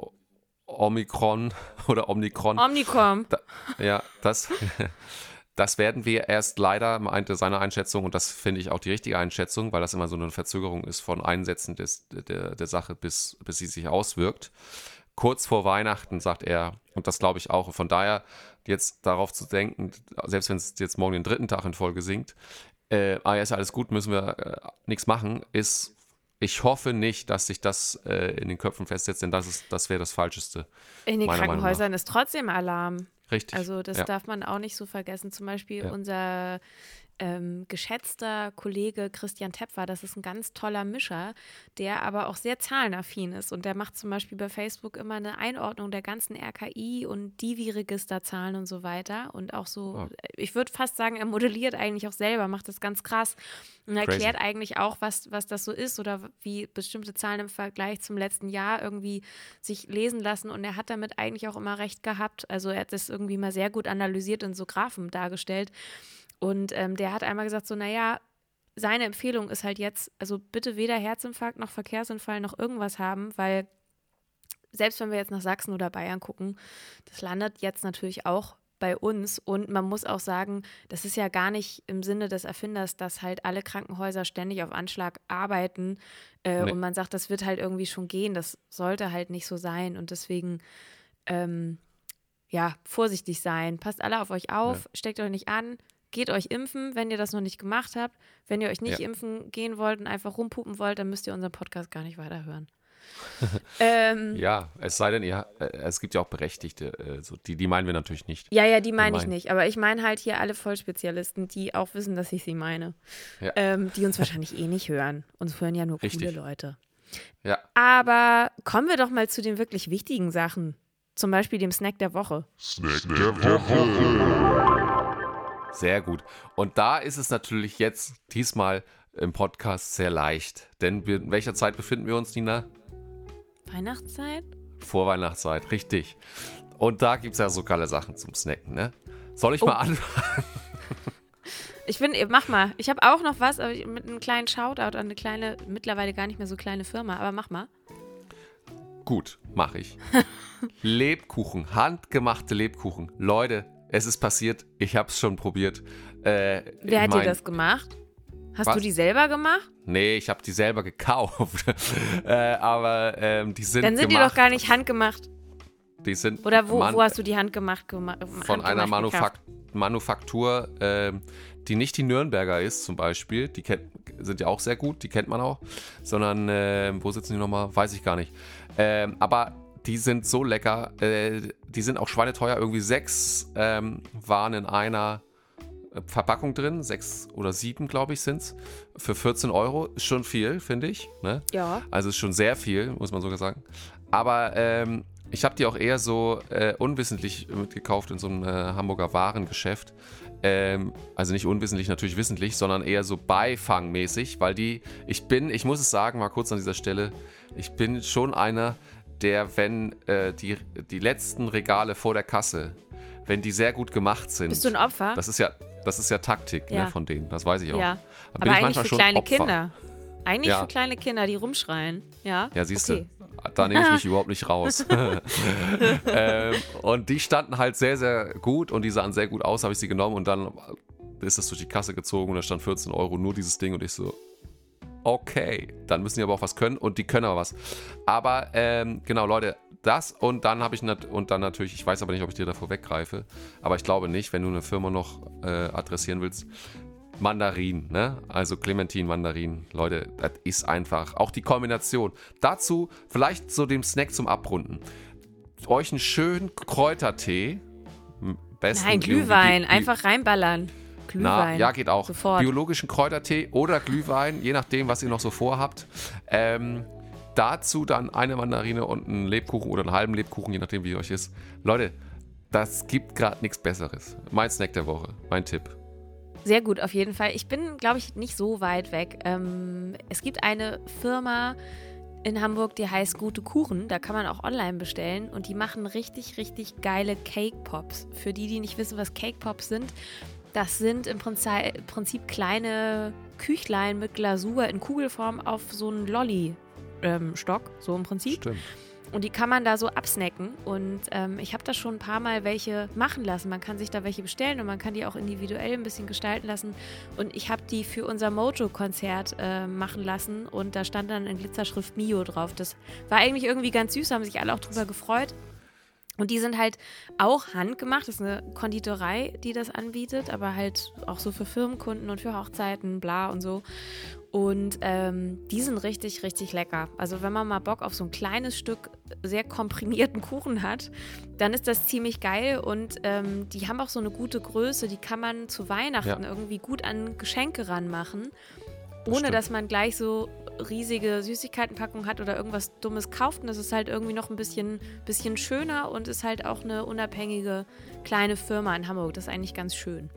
[SPEAKER 2] Omikron oder Omikron.
[SPEAKER 1] Omikron.
[SPEAKER 2] Da, ja, das Das werden wir erst leider, meinte seine Einschätzung, und das finde ich auch die richtige Einschätzung, weil das immer so eine Verzögerung ist von Einsätzen des, der, der Sache, bis, bis sie sich auswirkt. Kurz vor Weihnachten, sagt er, und das glaube ich auch. Von daher, jetzt darauf zu denken, selbst wenn es jetzt morgen den dritten Tag in Folge singt, äh, ah ja, ist alles gut, müssen wir äh, nichts machen, ist, ich hoffe nicht, dass sich das äh, in den Köpfen festsetzt, denn das, das wäre das Falscheste.
[SPEAKER 1] In den Krankenhäusern ist trotzdem Alarm. Richtig. Also das ja. darf man auch nicht so vergessen. Zum Beispiel ja. unser ähm, geschätzter Kollege Christian Tepfer, das ist ein ganz toller Mischer, der aber auch sehr zahlenaffin ist. Und der macht zum Beispiel bei Facebook immer eine Einordnung der ganzen RKI und Divi-Registerzahlen und so weiter. Und auch so, oh. ich würde fast sagen, er modelliert eigentlich auch selber, macht das ganz krass und erklärt Crazy. eigentlich auch, was, was das so ist oder wie bestimmte Zahlen im Vergleich zum letzten Jahr irgendwie sich lesen lassen. Und er hat damit eigentlich auch immer recht gehabt. Also er hat das irgendwie mal sehr gut analysiert und so Graphen dargestellt. Und ähm, der hat einmal gesagt, so, naja, seine Empfehlung ist halt jetzt, also bitte weder Herzinfarkt noch Verkehrsunfall noch irgendwas haben, weil selbst wenn wir jetzt nach Sachsen oder Bayern gucken, das landet jetzt natürlich auch bei uns. Und man muss auch sagen, das ist ja gar nicht im Sinne des Erfinders, dass halt alle Krankenhäuser ständig auf Anschlag arbeiten. Äh, nee. Und man sagt, das wird halt irgendwie schon gehen. Das sollte halt nicht so sein. Und deswegen, ähm, ja, vorsichtig sein. Passt alle auf euch auf, ja. steckt euch nicht an, geht euch impfen, wenn ihr das noch nicht gemacht habt. Wenn ihr euch nicht ja. impfen gehen wollt und einfach rumpupen wollt, dann müsst ihr unseren Podcast gar nicht weiterhören. ähm,
[SPEAKER 2] Ja, es sei denn, ihr, äh, es gibt ja auch Berechtigte, äh, so, die, die meinen wir natürlich nicht.
[SPEAKER 1] ja, ja, die meine ich nicht. Aber ich meine halt hier alle Vollspezialisten, die auch wissen, dass ich sie meine.
[SPEAKER 2] Ja.
[SPEAKER 1] Ähm, die uns wahrscheinlich eh nicht hören. Uns hören ja nur coole
[SPEAKER 2] Richtig.
[SPEAKER 1] Leute.
[SPEAKER 2] Ja,
[SPEAKER 1] Aber kommen wir doch mal zu den wirklich wichtigen Sachen. Zum Beispiel dem Snack der Woche.
[SPEAKER 2] Sehr gut. Und da ist es natürlich jetzt diesmal im Podcast sehr leicht. Denn wir, in welcher Zeit befinden wir uns, Nina?
[SPEAKER 1] Weihnachtszeit?
[SPEAKER 2] Vorweihnachtszeit, richtig. Und da gibt es ja so geile Sachen zum Snacken, ne? Soll ich
[SPEAKER 1] Oh.
[SPEAKER 2] mal anfangen?
[SPEAKER 1] Ich bin, mach mal. Ich habe auch noch was aber mit einem kleinen Shoutout an eine kleine, mittlerweile gar nicht mehr so kleine Firma, aber mach mal.
[SPEAKER 2] Gut, mache ich. Lebkuchen, handgemachte Lebkuchen. Leute, es ist passiert. Ich habe es schon probiert. Äh,
[SPEAKER 1] Wer hat
[SPEAKER 2] mein-
[SPEAKER 1] dir das gemacht? Hast
[SPEAKER 2] Was?
[SPEAKER 1] du die selber gemacht?
[SPEAKER 2] Nee, ich habe die selber gekauft. äh, aber ähm, die sind
[SPEAKER 1] Dann sind die
[SPEAKER 2] gemacht.
[SPEAKER 1] doch gar nicht handgemacht.
[SPEAKER 2] Die sind
[SPEAKER 1] Oder wo,
[SPEAKER 2] Man-
[SPEAKER 1] wo hast du die handgemacht gemacht?
[SPEAKER 2] von einer Manufak Manufaktur, ähm, die nicht die Nürnberger ist, zum Beispiel. Die kennt, sind ja auch sehr gut, die kennt man auch. Sondern, ähm, wo sitzen die nochmal? Weiß ich gar nicht. Ähm, aber die sind so lecker. Äh, die sind auch schweineteuer. Irgendwie sechs ähm, waren in einer äh, Verpackung drin. Sechs oder sieben, glaube ich, sind es. Für 14 Euro. Ist schon viel, finde ich. Ne?
[SPEAKER 1] Ja.
[SPEAKER 2] Also ist schon sehr viel, muss man sogar sagen. Aber ähm, ich habe die auch eher so äh, unwissentlich mitgekauft in so einem äh, Hamburger Warengeschäft. Ähm, also nicht unwissentlich, natürlich wissentlich, sondern eher so beifangmäßig, weil die, ich bin, ich muss es sagen, mal kurz an dieser Stelle, ich bin schon einer, der, wenn äh, die, die letzten Regale vor der Kasse, wenn die sehr gut gemacht sind.
[SPEAKER 1] Bist du ein Opfer?
[SPEAKER 2] Das ist ja, das ist ja Taktik
[SPEAKER 1] Ja.
[SPEAKER 2] Ne, von denen, das weiß ich auch.
[SPEAKER 1] ja. Aber eigentlich für kleine
[SPEAKER 2] Opfer.
[SPEAKER 1] Kinder. Eigentlich
[SPEAKER 2] Ja.
[SPEAKER 1] für kleine Kinder, die rumschreien. Ja,
[SPEAKER 2] Ja, siehst
[SPEAKER 1] okay.
[SPEAKER 2] du, da nehme ich mich überhaupt nicht raus. ähm, und die standen halt sehr, sehr gut und die sahen sehr gut aus, habe ich sie genommen und dann ist das durch die Kasse gezogen und da stand 14 Euro nur dieses Ding und ich so, okay, dann müssen die aber auch was können und die können aber was. Aber ähm, genau, Leute, das und dann habe ich und dann natürlich, ich weiß aber nicht, ob ich dir davor weggreife, aber ich glaube nicht, wenn du eine Firma noch äh, adressieren willst, Mandarin, ne? Also Clementin, Mandarin. Leute, das ist einfach auch die Kombination. Dazu vielleicht so dem Snack zum Abrunden. Euch einen schönen Kräutertee. Besten
[SPEAKER 1] Nein, Glühwein.
[SPEAKER 2] Glüh-
[SPEAKER 1] Einfach reinballern.
[SPEAKER 2] Na,
[SPEAKER 1] Glühwein.
[SPEAKER 2] ja, geht auch.
[SPEAKER 1] Sofort.
[SPEAKER 2] Biologischen Kräutertee oder Glühwein, je nachdem, was ihr noch so vorhabt. Ähm, dazu dann eine Mandarine und einen Lebkuchen oder einen halben Lebkuchen, je nachdem, wie euch ist. Leute, das gibt gerade nichts Besseres. Mein Snack der Woche, mein Tipp.
[SPEAKER 1] Sehr gut, auf jeden Fall. Ich bin, glaube ich, nicht so weit weg. Ähm, es gibt eine Firma in Hamburg, die heißt Gute Kuchen. Da kann man auch online bestellen und die machen richtig, richtig geile Cake Pops. Für die, die nicht wissen, was Cake Pops sind, das sind im Prinzip, kleine Küchlein mit Glasur in Kugelform auf so einen Lolli-Stock, so im Prinzip.
[SPEAKER 2] Stimmt.
[SPEAKER 1] Und die kann man da so absnacken. Und ähm, ich habe da schon ein paar Mal welche machen lassen. Man kann sich da welche bestellen und man kann die auch individuell ein bisschen gestalten lassen. Und ich habe die für unser Mojo-Konzert äh, machen lassen. Und da stand dann in Glitzerschrift Mio drauf. Das war eigentlich irgendwie ganz süß, haben sich alle auch drüber gefreut. Und die sind halt auch handgemacht. Das ist eine Konditorei, die das anbietet, aber halt auch so für Firmenkunden und für Hochzeiten, bla und so. Und ähm, die sind richtig, richtig lecker. Also wenn man mal Bock auf so ein kleines Stück sehr komprimierten Kuchen hat, dann ist das ziemlich geil. Und ähm, die haben auch so eine gute Größe. Die kann man zu Weihnachten
[SPEAKER 2] Ja.
[SPEAKER 1] irgendwie gut an Geschenke ranmachen. Ohne
[SPEAKER 2] stimmt.
[SPEAKER 1] dass man gleich so riesige Süßigkeitenpackungen hat oder irgendwas Dummes kauft. Und das ist halt irgendwie noch ein bisschen, bisschen schöner und ist halt auch eine unabhängige kleine Firma in Hamburg. Das ist eigentlich ganz schön.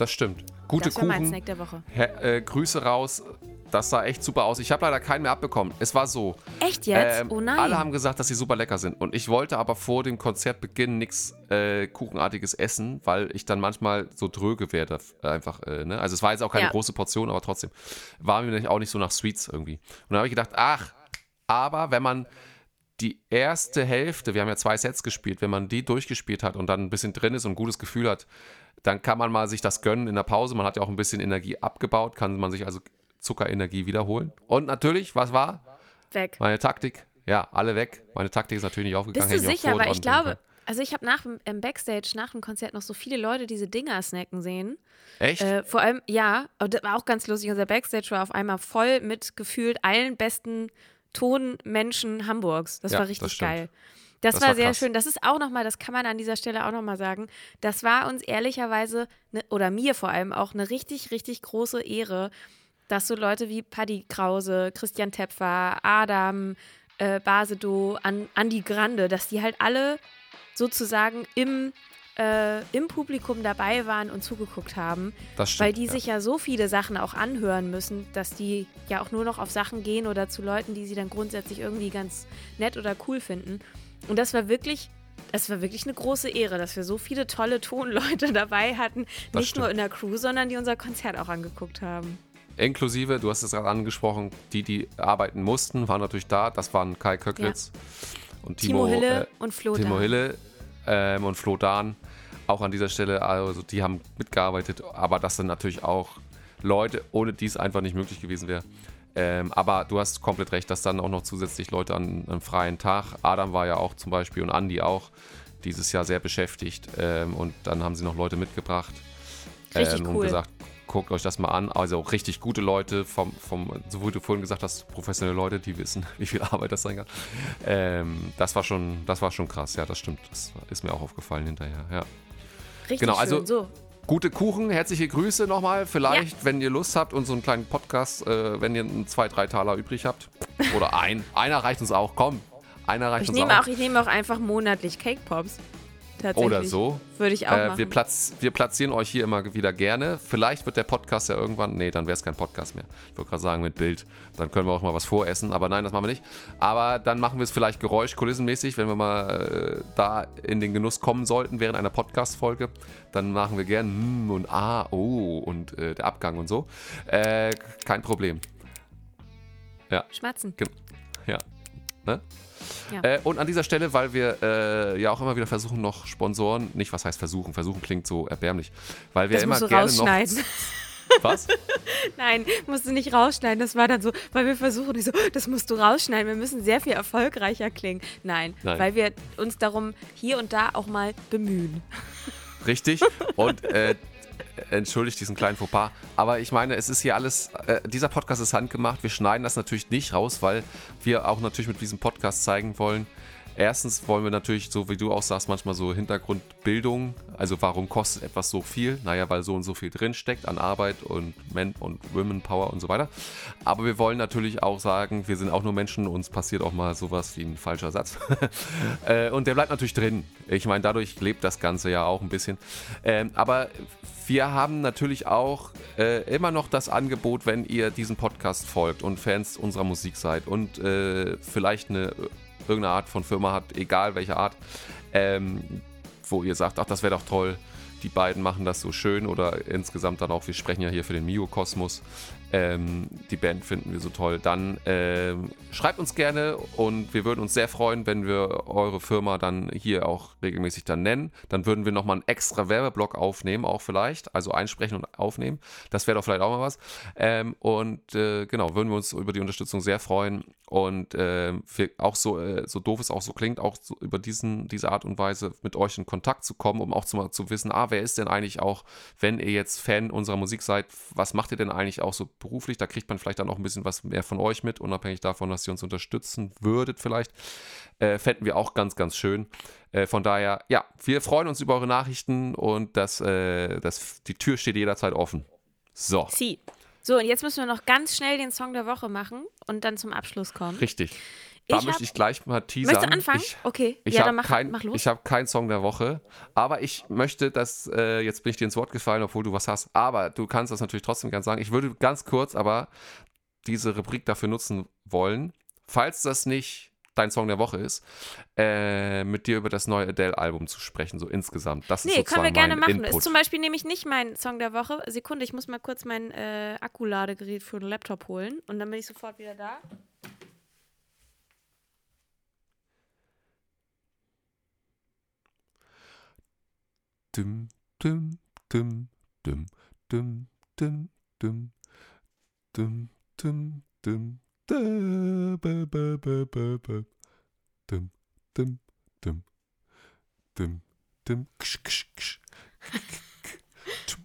[SPEAKER 2] Das stimmt. Gute
[SPEAKER 1] das war mein
[SPEAKER 2] Kuchen.
[SPEAKER 1] Snack der Woche.
[SPEAKER 2] Her äh, Grüße raus. Das sah echt super aus. Ich habe leider keinen mehr abbekommen. Es war so.
[SPEAKER 1] Echt jetzt?
[SPEAKER 2] ähm,
[SPEAKER 1] oh nein.
[SPEAKER 2] Alle haben gesagt, dass sie super lecker sind. Und ich wollte aber vor dem Konzertbeginn nichts äh, Kuchenartiges essen, weil ich dann manchmal so dröge werde. Einfach, äh, ne? Also es war jetzt auch keine
[SPEAKER 1] Ja.
[SPEAKER 2] große Portion, aber trotzdem. War mir auch nicht so nach Sweets irgendwie. Und dann habe ich gedacht, ach, aber wenn man die erste Hälfte, wir haben ja zwei Sets gespielt, wenn man die durchgespielt hat und dann ein bisschen drin ist und ein gutes Gefühl hat, dann kann man mal sich das gönnen in der Pause. Man hat ja auch ein bisschen Energie abgebaut, kann man sich also Zuckerenergie wiederholen. Und natürlich, was war?
[SPEAKER 1] Weg.
[SPEAKER 2] Meine Taktik, ja, alle weg. Meine Taktik ist natürlich nicht aufgegangen.
[SPEAKER 1] Bist du sicher? Weil ich glaube, also ich habe nach dem im Backstage, nach dem Konzert noch so viele Leute diese Dinger snacken sehen.
[SPEAKER 2] Echt?
[SPEAKER 1] Äh, vor allem, ja, und das war auch ganz lustig. Unser Backstage war auf einmal voll mit gefühlt allen besten Tonmenschen Hamburgs. Das
[SPEAKER 2] Ja,
[SPEAKER 1] war
[SPEAKER 2] das
[SPEAKER 1] richtig
[SPEAKER 2] stimmt.
[SPEAKER 1] geil. Das,
[SPEAKER 2] Das
[SPEAKER 1] war,
[SPEAKER 2] war
[SPEAKER 1] sehr
[SPEAKER 2] krass.
[SPEAKER 1] schön. Das ist auch nochmal, das kann man an dieser Stelle auch nochmal sagen. Das war uns ehrlicherweise, ne, oder mir vor allem auch, eine richtig, richtig große Ehre, dass so Leute wie Paddy Krause, Christian Tepfer, Adam, äh, Basedo, An Andi Grande, dass die halt alle sozusagen im, äh, im Publikum dabei waren und zugeguckt haben.
[SPEAKER 2] Stimmt.
[SPEAKER 1] Weil die
[SPEAKER 2] ja.
[SPEAKER 1] sich ja so viele Sachen auch anhören müssen, dass die ja auch nur noch auf Sachen gehen oder zu Leuten, die sie dann grundsätzlich irgendwie ganz nett oder cool finden. Und das war wirklich, das war wirklich eine große Ehre, dass wir so viele tolle Tonleute dabei hatten.
[SPEAKER 2] Das
[SPEAKER 1] Nicht nur
[SPEAKER 2] stimmt.
[SPEAKER 1] in der Crew, sondern die unser Konzert auch angeguckt haben.
[SPEAKER 2] Inklusive, du hast es gerade angesprochen, die, die arbeiten mussten, waren natürlich da. Das waren Kai Köcklitz und Timo,
[SPEAKER 1] Timo, Hille
[SPEAKER 2] äh,
[SPEAKER 1] und Flo
[SPEAKER 2] Timo
[SPEAKER 1] Dahn.
[SPEAKER 2] Hille ähm, und Flo Dahn. Auch an dieser Stelle, also die haben mitgearbeitet, aber das sind natürlich auch Leute, ohne die es einfach nicht möglich gewesen wäre. Ähm, aber du hast komplett recht, dass dann auch noch zusätzlich Leute an einem freien Tag, Adam war ja auch zum Beispiel und Andi auch, dieses Jahr sehr beschäftigt ähm, und dann haben sie noch Leute mitgebracht ähm,
[SPEAKER 1] cool.
[SPEAKER 2] und gesagt, guckt euch das mal an. Also richtig gute Leute, vom, vom, so wie du vorhin gesagt hast, professionelle Leute, die wissen, wie viel Arbeit das sein kann. Ähm, das war schon, das war schon krass, ja, das stimmt. Das ist mir auch aufgefallen hinterher, ja.
[SPEAKER 1] Richtig
[SPEAKER 2] Genau,
[SPEAKER 1] schön.
[SPEAKER 2] also-
[SPEAKER 1] so.
[SPEAKER 2] Gute Kuchen, herzliche Grüße nochmal. Vielleicht, wenn ihr Lust habt und so einen kleinen Podcast, äh, wenn ihr einen zwei, drei Taler übrig habt. Oder ein. Einer reicht uns auch, komm. Einer reicht
[SPEAKER 1] Ich
[SPEAKER 2] uns
[SPEAKER 1] nehme
[SPEAKER 2] auch.
[SPEAKER 1] auch, ich nehme auch einfach monatlich Cake Pops. Tatsächlich.
[SPEAKER 2] Oder so.
[SPEAKER 1] Würde ich auch
[SPEAKER 2] Äh,
[SPEAKER 1] machen.
[SPEAKER 2] wir, platz, wir platzieren euch hier immer wieder gerne. Vielleicht wird der Podcast ja irgendwann. Nee, dann wäre es kein Podcast mehr. Ich wollte gerade sagen mit Bild. Dann können wir auch mal was voressen. Aber nein, das machen wir nicht. Aber dann machen wir es vielleicht geräuschkulissenmäßig, wenn wir mal äh, da in den Genuss kommen sollten während einer Podcast-Folge. Dann machen wir gern hm und ah, oh und äh, der Abgang und so. Äh, kein Problem.
[SPEAKER 1] Schmatzen.
[SPEAKER 2] Ja. Ne?
[SPEAKER 1] Ja.
[SPEAKER 2] Äh, und an dieser Stelle, weil wir äh, ja auch immer wieder versuchen, noch Sponsoren, nicht was heißt versuchen, versuchen klingt so erbärmlich, weil wir
[SPEAKER 1] Das
[SPEAKER 2] immer
[SPEAKER 1] musst du
[SPEAKER 2] gerne
[SPEAKER 1] rausschneiden.
[SPEAKER 2] noch. Was?
[SPEAKER 1] Nein, musst du nicht rausschneiden. Das war dann so, weil wir versuchen, ich so, das musst du rausschneiden. Wir müssen sehr viel erfolgreicher klingen. Nein,
[SPEAKER 2] Nein.
[SPEAKER 1] weil wir uns darum hier und da auch mal bemühen.
[SPEAKER 2] Richtig. Und äh, entschuldigt diesen kleinen Fauxpas. Aber ich meine, es ist hier alles, äh, dieser Podcast ist handgemacht. Wir schneiden das natürlich nicht raus, weil wir auch natürlich mit diesem Podcast zeigen wollen. Erstens wollen wir natürlich, so wie du auch sagst, manchmal so Hintergrundbildung. Also warum kostet etwas so viel? Naja, weil so und so viel drinsteckt an Arbeit und Men und Women Power und so weiter. Aber wir wollen natürlich auch sagen, wir sind auch nur Menschen, uns passiert auch mal sowas wie ein falscher Satz. äh, und der bleibt natürlich drin. Ich meine, dadurch lebt das Ganze ja auch ein bisschen. Ähm, aber wir haben natürlich auch äh, immer noch das Angebot, wenn ihr diesem Podcast folgt und Fans unserer Musik seid und äh, vielleicht eine irgendeine Art von Firma habt, egal welche Art, ähm, wo ihr sagt, ach, das wäre doch toll, die beiden machen das so schön oder insgesamt dann auch, wir sprechen ja hier für den Mio-Kosmos, ähm, die Band finden wir so toll, dann ähm, schreibt uns gerne und wir würden uns sehr freuen, wenn wir eure Firma dann hier auch regelmäßig dann nennen. Dann würden wir nochmal einen extra Werbeblock aufnehmen, auch vielleicht, also einsprechen und aufnehmen. Das wäre doch vielleicht auch mal was. Ähm, und äh, genau, würden wir uns über die Unterstützung sehr freuen und äh, wir auch so, äh, so doof es auch so klingt, auch so über diesen, diese Art und Weise mit euch in Kontakt zu kommen, um auch zu, zu wissen, ah, wer ist denn eigentlich auch, wenn ihr jetzt Fan unserer Musik seid, was macht ihr denn eigentlich auch so beruflich? Da kriegt man vielleicht dann auch ein bisschen was mehr von euch mit, unabhängig davon, dass ihr uns unterstützen würdet vielleicht. Äh, fänden wir auch ganz, ganz schön. Äh, von daher, ja, wir freuen uns über eure Nachrichten und das, äh, das, die Tür steht jederzeit offen. So,
[SPEAKER 1] Sie. So, und jetzt müssen wir noch ganz schnell den Song der Woche machen und dann zum Abschluss kommen.
[SPEAKER 2] richtig. Da
[SPEAKER 1] Ich
[SPEAKER 2] möchte ich gleich mal teasern.
[SPEAKER 1] Möchtest du anfangen?
[SPEAKER 2] Ich,
[SPEAKER 1] okay.
[SPEAKER 2] Ich
[SPEAKER 1] ja,
[SPEAKER 2] habe
[SPEAKER 1] dann mach,
[SPEAKER 2] kein,
[SPEAKER 1] mach los.
[SPEAKER 2] ich hab keinen Song der Woche, aber ich möchte, dass, äh, jetzt bin ich dir ins Wort gefallen, obwohl du was hast, aber du kannst das natürlich trotzdem gerne sagen. Ich würde ganz kurz aber diese Rubrik dafür nutzen wollen, falls das nicht dein Song der Woche ist, äh, mit dir über das neue Adele-Album zu sprechen, so insgesamt. Das ist
[SPEAKER 1] Nee, können wir gerne machen.
[SPEAKER 2] Input.
[SPEAKER 1] Ist zum Beispiel nämlich nicht mein Song der Woche. Sekunde, ich muss mal kurz mein äh, Akkuladegerät für den Laptop holen und dann bin ich sofort wieder da.
[SPEAKER 2] Dum, dum, dum, dum, dum, dum, dum, dum, dum, dum, da, ba, ba, ba, ba, ba. Dum, dum, dum, dum, dum, ksch, ksch, ksch.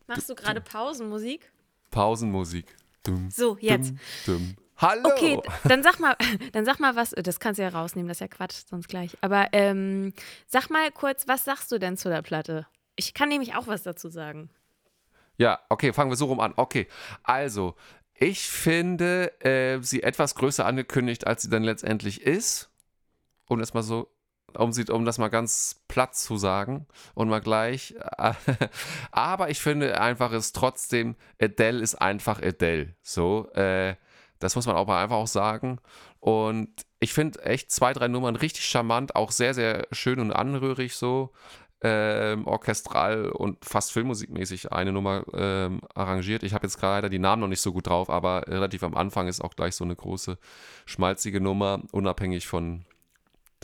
[SPEAKER 1] Machst du gerade Pausenmusik?
[SPEAKER 2] Pausenmusik. Dum,
[SPEAKER 1] So, jetzt.
[SPEAKER 2] Dum, Hallo.
[SPEAKER 1] Okay, dann sag mal, dann sag mal was, das kannst du ja rausnehmen, das ist ja Quatsch, sonst gleich. Aber ähm, sag mal kurz, was sagst du denn zu der Platte? Ich kann nämlich auch was dazu sagen.
[SPEAKER 2] Ja, okay, fangen wir so rum an. Okay, also, ich finde äh, sie etwas größer angekündigt, als sie dann letztendlich ist. Um das mal so, um, sie, um das mal ganz platt zu sagen und mal gleich. aber ich finde einfach es trotzdem, Adele ist einfach Adele. So, äh, das muss man auch mal einfach auch sagen. Und ich finde echt zwei, drei Nummern richtig charmant, auch sehr, sehr schön und anrührig so. Ähm, orchestral und fast filmmusikmäßig eine Nummer ähm, arrangiert. Ich habe jetzt gerade die Namen noch nicht so gut drauf, aber relativ am Anfang ist auch gleich so eine große, schmalzige Nummer, unabhängig von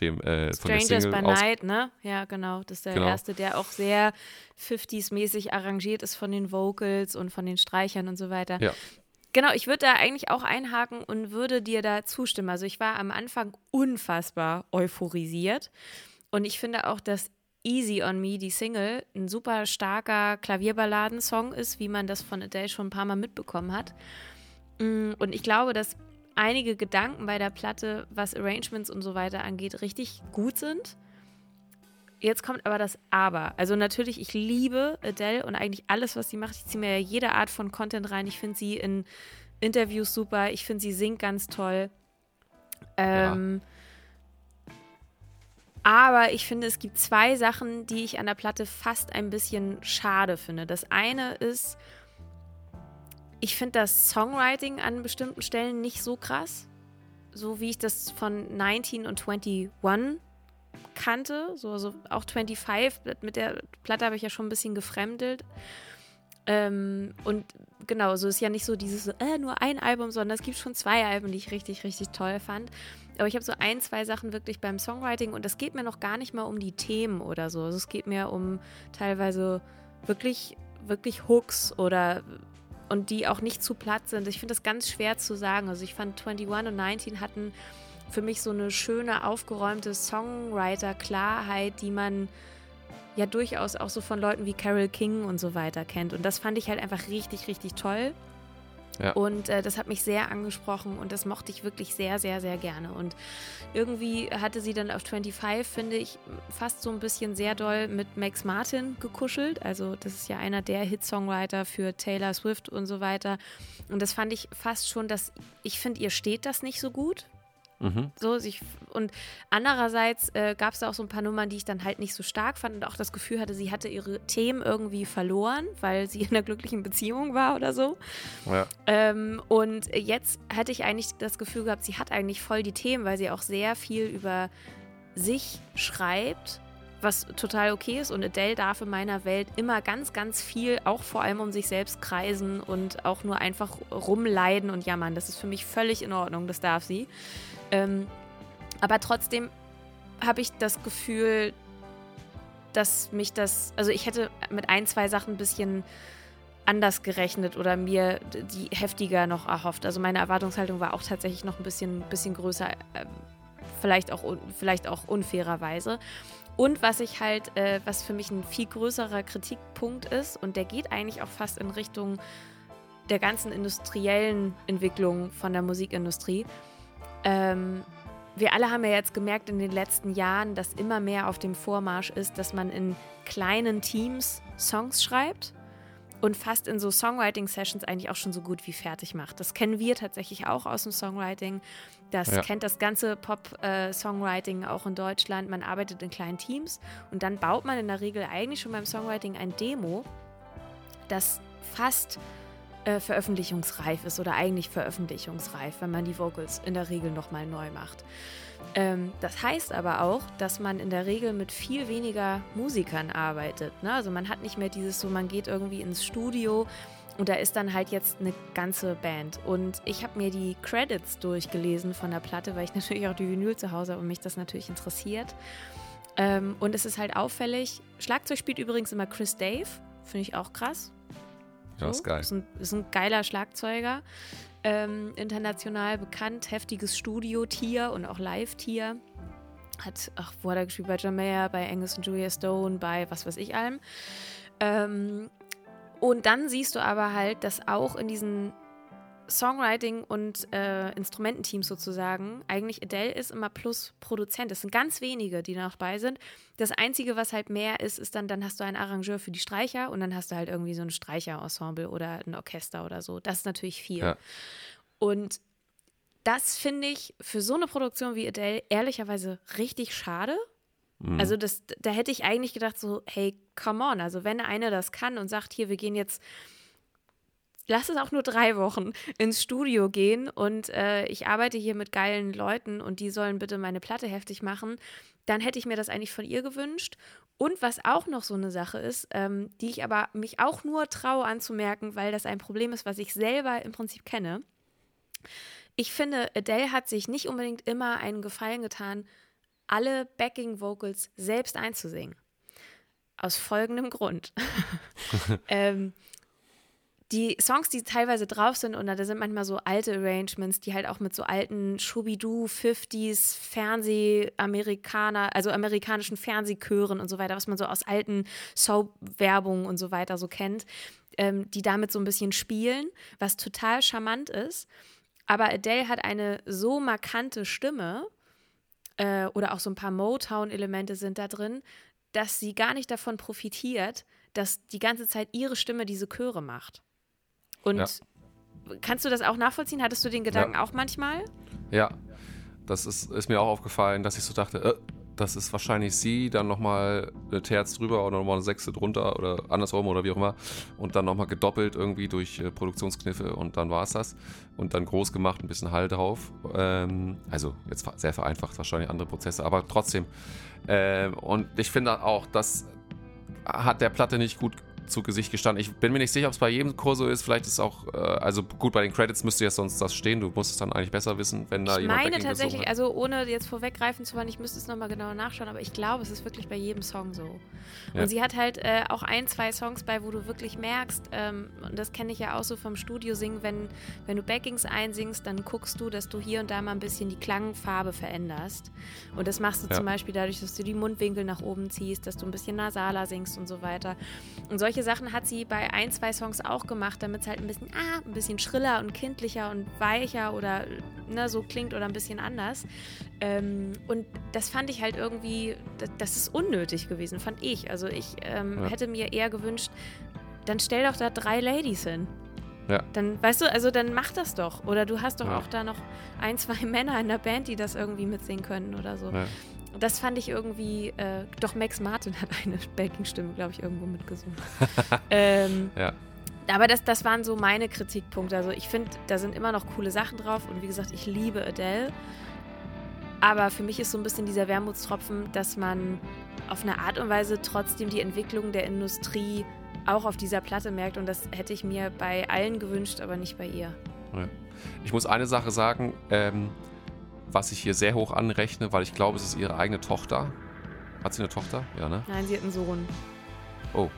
[SPEAKER 2] dem äh, von der
[SPEAKER 1] Strangers
[SPEAKER 2] Single
[SPEAKER 1] by Night, ne? Ja, genau. Das ist der
[SPEAKER 2] Genau.
[SPEAKER 1] erste, der auch sehr 50s-mäßig arrangiert ist von den Vocals und von den Streichern und so weiter.
[SPEAKER 2] Ja.
[SPEAKER 1] Genau, ich würde da eigentlich auch einhaken und würde dir da zustimmen. Also ich war am Anfang unfassbar euphorisiert und ich finde auch, dass Easy on Me, die Single, ein super starker Klavierballadensong ist, wie man das von Adele schon ein paar Mal mitbekommen hat. Mm, Und ich glaube, dass einige Gedanken bei der Platte, was Arrangements und so weiter angeht, richtig gut sind. Jetzt kommt aber das Aber. Also natürlich, ich liebe Adele und eigentlich alles, was sie macht. Ich ziehe mir ja jede Art von Content rein. Ich finde sie in Interviews super. Ich finde sie singt ganz toll. Ähm, Aber ich finde, es gibt zwei Sachen, die ich an der Platte fast ein bisschen schade finde. Das eine ist, ich finde das Songwriting an bestimmten Stellen nicht so krass. So wie ich das von 19 und 21 kannte. So, so auch 25. Mit der Platte habe ich ja schon ein bisschen gefremdelt. Ähm, und genau, so ist ja nicht so dieses, äh, nur ein Album, sondern es gibt schon zwei Alben, die ich richtig, richtig toll fand. Aber ich habe so ein, zwei Sachen wirklich beim Songwriting und es geht mir noch gar nicht mal um die Themen oder so. Also es geht mir um teilweise wirklich, wirklich Hooks oder und die auch nicht zu platt sind. Ich finde das ganz schwer zu sagen. Also ich fand 21 und 19 hatten für mich so eine schöne, aufgeräumte Songwriter-Klarheit, die man ja durchaus auch so von Leuten wie Carol King und so weiter kennt. Und das fand ich halt einfach richtig, richtig toll.
[SPEAKER 2] Ja.
[SPEAKER 1] Und äh, das hat mich sehr angesprochen und das mochte ich wirklich sehr, sehr, sehr gerne. Und irgendwie hatte sie dann auf 25, finde ich, fast so ein bisschen sehr doll mit Max Martin gekuschelt. Also das ist ja einer der Hit-Songwriter für Taylor Swift und so weiter. Und das fand ich fast schon, dass ich finde, ihr steht das nicht so gut.
[SPEAKER 2] Mhm.
[SPEAKER 1] So, sich, und andererseits äh, gab es da auch so ein paar Nummern, die ich dann halt nicht so stark fand und auch das Gefühl hatte, sie hatte ihre Themen irgendwie verloren, weil sie in einer glücklichen Beziehung war oder so.
[SPEAKER 2] Ja.
[SPEAKER 1] Ähm, und jetzt hatte ich eigentlich das Gefühl gehabt, sie hat eigentlich voll die Themen, weil sie auch sehr viel über sich schreibt, was total okay ist. Und Adele darf in meiner Welt immer ganz, ganz viel, auch vor allem um sich selbst kreisen und auch nur einfach rumleiden und jammern. Das ist für mich völlig in Ordnung, das darf sie. Ähm, aber trotzdem habe ich das Gefühl, dass mich das, also ich hätte mit ein, zwei Sachen ein bisschen anders gerechnet oder mir die heftiger noch erhofft. Also meine Erwartungshaltung war auch tatsächlich noch ein bisschen, bisschen größer, ähm, vielleicht, auch, vielleicht auch unfairerweise. Und was ich halt, äh, was für mich ein viel größerer Kritikpunkt ist, und der geht eigentlich auch fast in Richtung der ganzen industriellen Entwicklung von der Musikindustrie. Ähm, wir alle haben ja jetzt gemerkt in den letzten Jahren, dass immer mehr auf dem Vormarsch ist, dass man in kleinen Teams Songs schreibt und fast in so Songwriting-Sessions eigentlich auch schon so gut wie fertig macht. Das kennen wir tatsächlich auch aus dem Songwriting. Das
[SPEAKER 2] Ja.
[SPEAKER 1] kennt das ganze Pop-Songwriting auch in Deutschland. Man arbeitet in kleinen Teams und dann baut man in der Regel eigentlich schon beim Songwriting ein Demo, das fast äh, veröffentlichungsreif ist oder eigentlich veröffentlichungsreif, wenn man die Vocals in der Regel nochmal neu macht. Ähm, das heißt aber auch, dass man in der Regel mit viel weniger Musikern arbeitet. Ne? Also man hat nicht mehr dieses so, man geht irgendwie ins Studio und da ist dann halt jetzt eine ganze Band. Und ich habe mir die Credits durchgelesen von der Platte, weil ich natürlich auch die Vinyl zu Hause habe und mich das natürlich interessiert. Ähm, und es ist halt auffällig. Schlagzeug spielt übrigens immer Chris Dave. Finde ich auch krass.
[SPEAKER 2] Ja, ist geil.
[SPEAKER 1] Ist ein, ist ein geiler Schlagzeuger. Ähm, international bekannt, heftiges Studio-Tier und auch Live-Tier. Hat, ach, wo hat er gespielt? Bei John Mayer, bei Angus und Julia Stone, bei was weiß ich allem. Ähm, und dann siehst du aber halt, dass auch in diesen Songwriting und äh, Instrumententeams sozusagen. Eigentlich Adele ist immer plus Produzent. Es sind ganz wenige, die noch bei sind. Das Einzige, was halt mehr ist, ist dann, dann hast du einen Arrangeur für die Streicher und dann hast du halt irgendwie so ein Streicherensemble oder ein Orchester oder so. Das ist natürlich viel. Ja. Und das finde ich für so eine Produktion wie Adele ehrlicherweise richtig schade. Mhm. Also das, da hätte ich eigentlich gedacht so, hey, come on, also wenn eine das kann und sagt, hier, wir gehen jetzt lass es auch nur drei Wochen ins Studio gehen und äh, ich arbeite hier mit geilen Leuten und die sollen bitte meine Platte heftig machen, dann hätte ich mir das eigentlich von ihr gewünscht. Und was auch noch so eine Sache ist, ähm, die ich aber mich auch nur traue anzumerken, weil das ein Problem ist, was ich selber im Prinzip kenne. Ich finde, Adele hat sich nicht unbedingt immer einen Gefallen getan, alle Backing Vocals selbst einzusingen. Aus folgendem Grund. ähm, die Songs, die teilweise drauf sind, und da sind manchmal so alte Arrangements, die halt auch mit so alten Schubidu, 50s, Fernseh-Amerikaner, also amerikanischen Fernsehchören und so weiter, was man so aus alten Soap-Werbungen und so weiter so kennt, ähm, die damit so ein bisschen spielen, was total charmant ist. Aber Adele hat eine so markante Stimme äh, oder auch so ein paar Motown-Elemente sind da drin, dass sie gar nicht davon profitiert, dass die ganze Zeit ihre Stimme diese Chöre macht. Und ja. kannst du das auch nachvollziehen? Hattest du den Gedanken ja. auch manchmal?
[SPEAKER 2] Ja, das ist, ist, mir auch aufgefallen, dass ich so dachte, äh, das ist wahrscheinlich sie, dann nochmal eine Terz drüber oder nochmal eine Sechste drunter oder andersrum oder wie auch immer und dann nochmal gedoppelt irgendwie durch äh, Produktionskniffe und dann war es das und dann groß gemacht, ein bisschen Hall drauf. Ähm, also jetzt sehr vereinfacht, wahrscheinlich andere Prozesse, aber trotzdem. Ähm, und ich finde auch, das hat der Platte nicht gut zu Gesicht gestanden. Ich bin mir nicht sicher, ob es bei jedem Chor so ist. Vielleicht ist auch, äh, also gut, bei den Credits müsste ja sonst das stehen. Du musst es dann eigentlich besser wissen, wenn da
[SPEAKER 1] ich
[SPEAKER 2] jemand
[SPEAKER 1] Ich meine tatsächlich, also ohne jetzt vorweggreifen zu wollen, ich müsste es nochmal genauer nachschauen, aber ich glaube, es ist wirklich bei jedem Song so. Ja. Und sie hat halt äh, auch ein, zwei Songs bei, wo du wirklich merkst, ähm, und das kenne ich ja auch so vom Studio singen, wenn, wenn du Backings einsingst, dann guckst du, dass du hier und da mal ein bisschen die Klangfarbe veränderst. Und das machst du ja. zum Beispiel dadurch, dass du die Mundwinkel nach oben ziehst, dass du ein bisschen nasaler singst und so weiter. Und solche Sachen hat sie bei ein, zwei Songs auch gemacht, damit es halt ein bisschen, ah, ein bisschen schriller und kindlicher und weicher oder ne, so klingt oder ein bisschen anders. Ähm, und das fand ich halt irgendwie, das, das, ist unnötig gewesen, fand ich. Also ich ähm, ja. hätte mir eher gewünscht, dann stell doch da drei Ladies hin. Ja. Dann, weißt du, also dann mach das doch. Oder du hast doch ja. auch da noch ein, zwei Männer in der Band, die das irgendwie mitsingen können oder so. Ja. Das fand ich irgendwie, äh, doch Max Martin hat eine Backing-Stimme, glaube ich, irgendwo mitgesungen. ähm, ja. Aber das, das waren so meine Kritikpunkte. Also ich finde, da sind immer noch coole Sachen drauf. Und wie gesagt, ich liebe Adele. Aber für mich ist so ein bisschen dieser Wermutstropfen, dass man auf eine Art und Weise trotzdem die Entwicklung der Industrie auch auf dieser Platte merkt. Und das hätte ich mir bei allen gewünscht, aber nicht bei ihr.
[SPEAKER 2] Ich muss eine Sache sagen, ähm, was ich hier sehr hoch anrechne, weil ich glaube, es ist ihre eigene Tochter. Hat sie eine Tochter? Ja, ne?
[SPEAKER 1] Nein, sie hat einen Sohn.
[SPEAKER 2] Oh.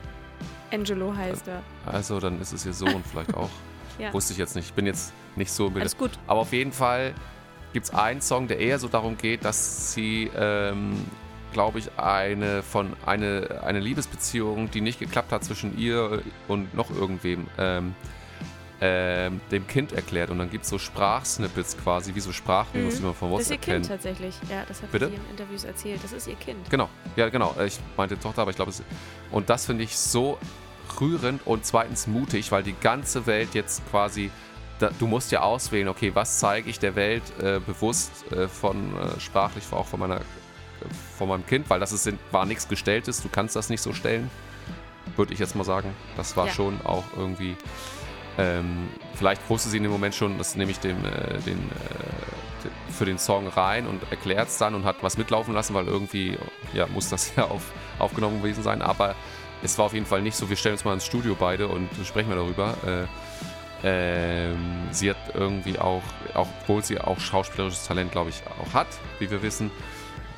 [SPEAKER 1] Angelo heißt er.
[SPEAKER 2] Also, dann ist es ihr Sohn vielleicht auch. ja. Wusste ich jetzt nicht. Ich bin jetzt nicht so
[SPEAKER 1] im Alles gut.
[SPEAKER 2] Aber auf jeden Fall gibt es einen Song, der eher so darum geht, dass sie, ähm, glaube ich, eine von eine, eine Liebesbeziehung, die nicht geklappt hat zwischen ihr und noch irgendwem, ähm, ähm, dem Kind erklärt. Und dann gibt es so Sprachsnippets quasi, wie so Sprachmemos, mhm. die man von WhatsApp kennt.
[SPEAKER 1] Das ist ihr Kind tatsächlich. Ja, das hat
[SPEAKER 2] Bitte?
[SPEAKER 1] sie in Interviews erzählt. Das ist ihr Kind.
[SPEAKER 2] Genau. Ja, genau. Ich meinte Tochter, aber ich glaube, es Und das finde ich so rührend und zweitens mutig, weil die ganze Welt jetzt quasi da, du musst ja auswählen, okay, was zeige ich der Welt äh, bewusst äh, von äh, sprachlich, auch von meiner von meinem Kind, weil das ist, war nichts Gestelltes, du kannst das nicht so stellen, würde ich jetzt mal sagen. Das war ja. schon auch irgendwie ähm, vielleicht wusste sie in dem Moment schon, das nehme ich dem, äh, den, äh, für den Song rein und erklärt es dann und hat was mitlaufen lassen, weil irgendwie ja, muss das ja auf, aufgenommen gewesen sein. Aber es war auf jeden Fall nicht so, wir stellen uns mal ins Studio beide und sprechen wir darüber. Äh, ähm, sie hat irgendwie auch, auch, obwohl sie auch schauspielerisches Talent, glaube ich, auch hat, wie wir wissen,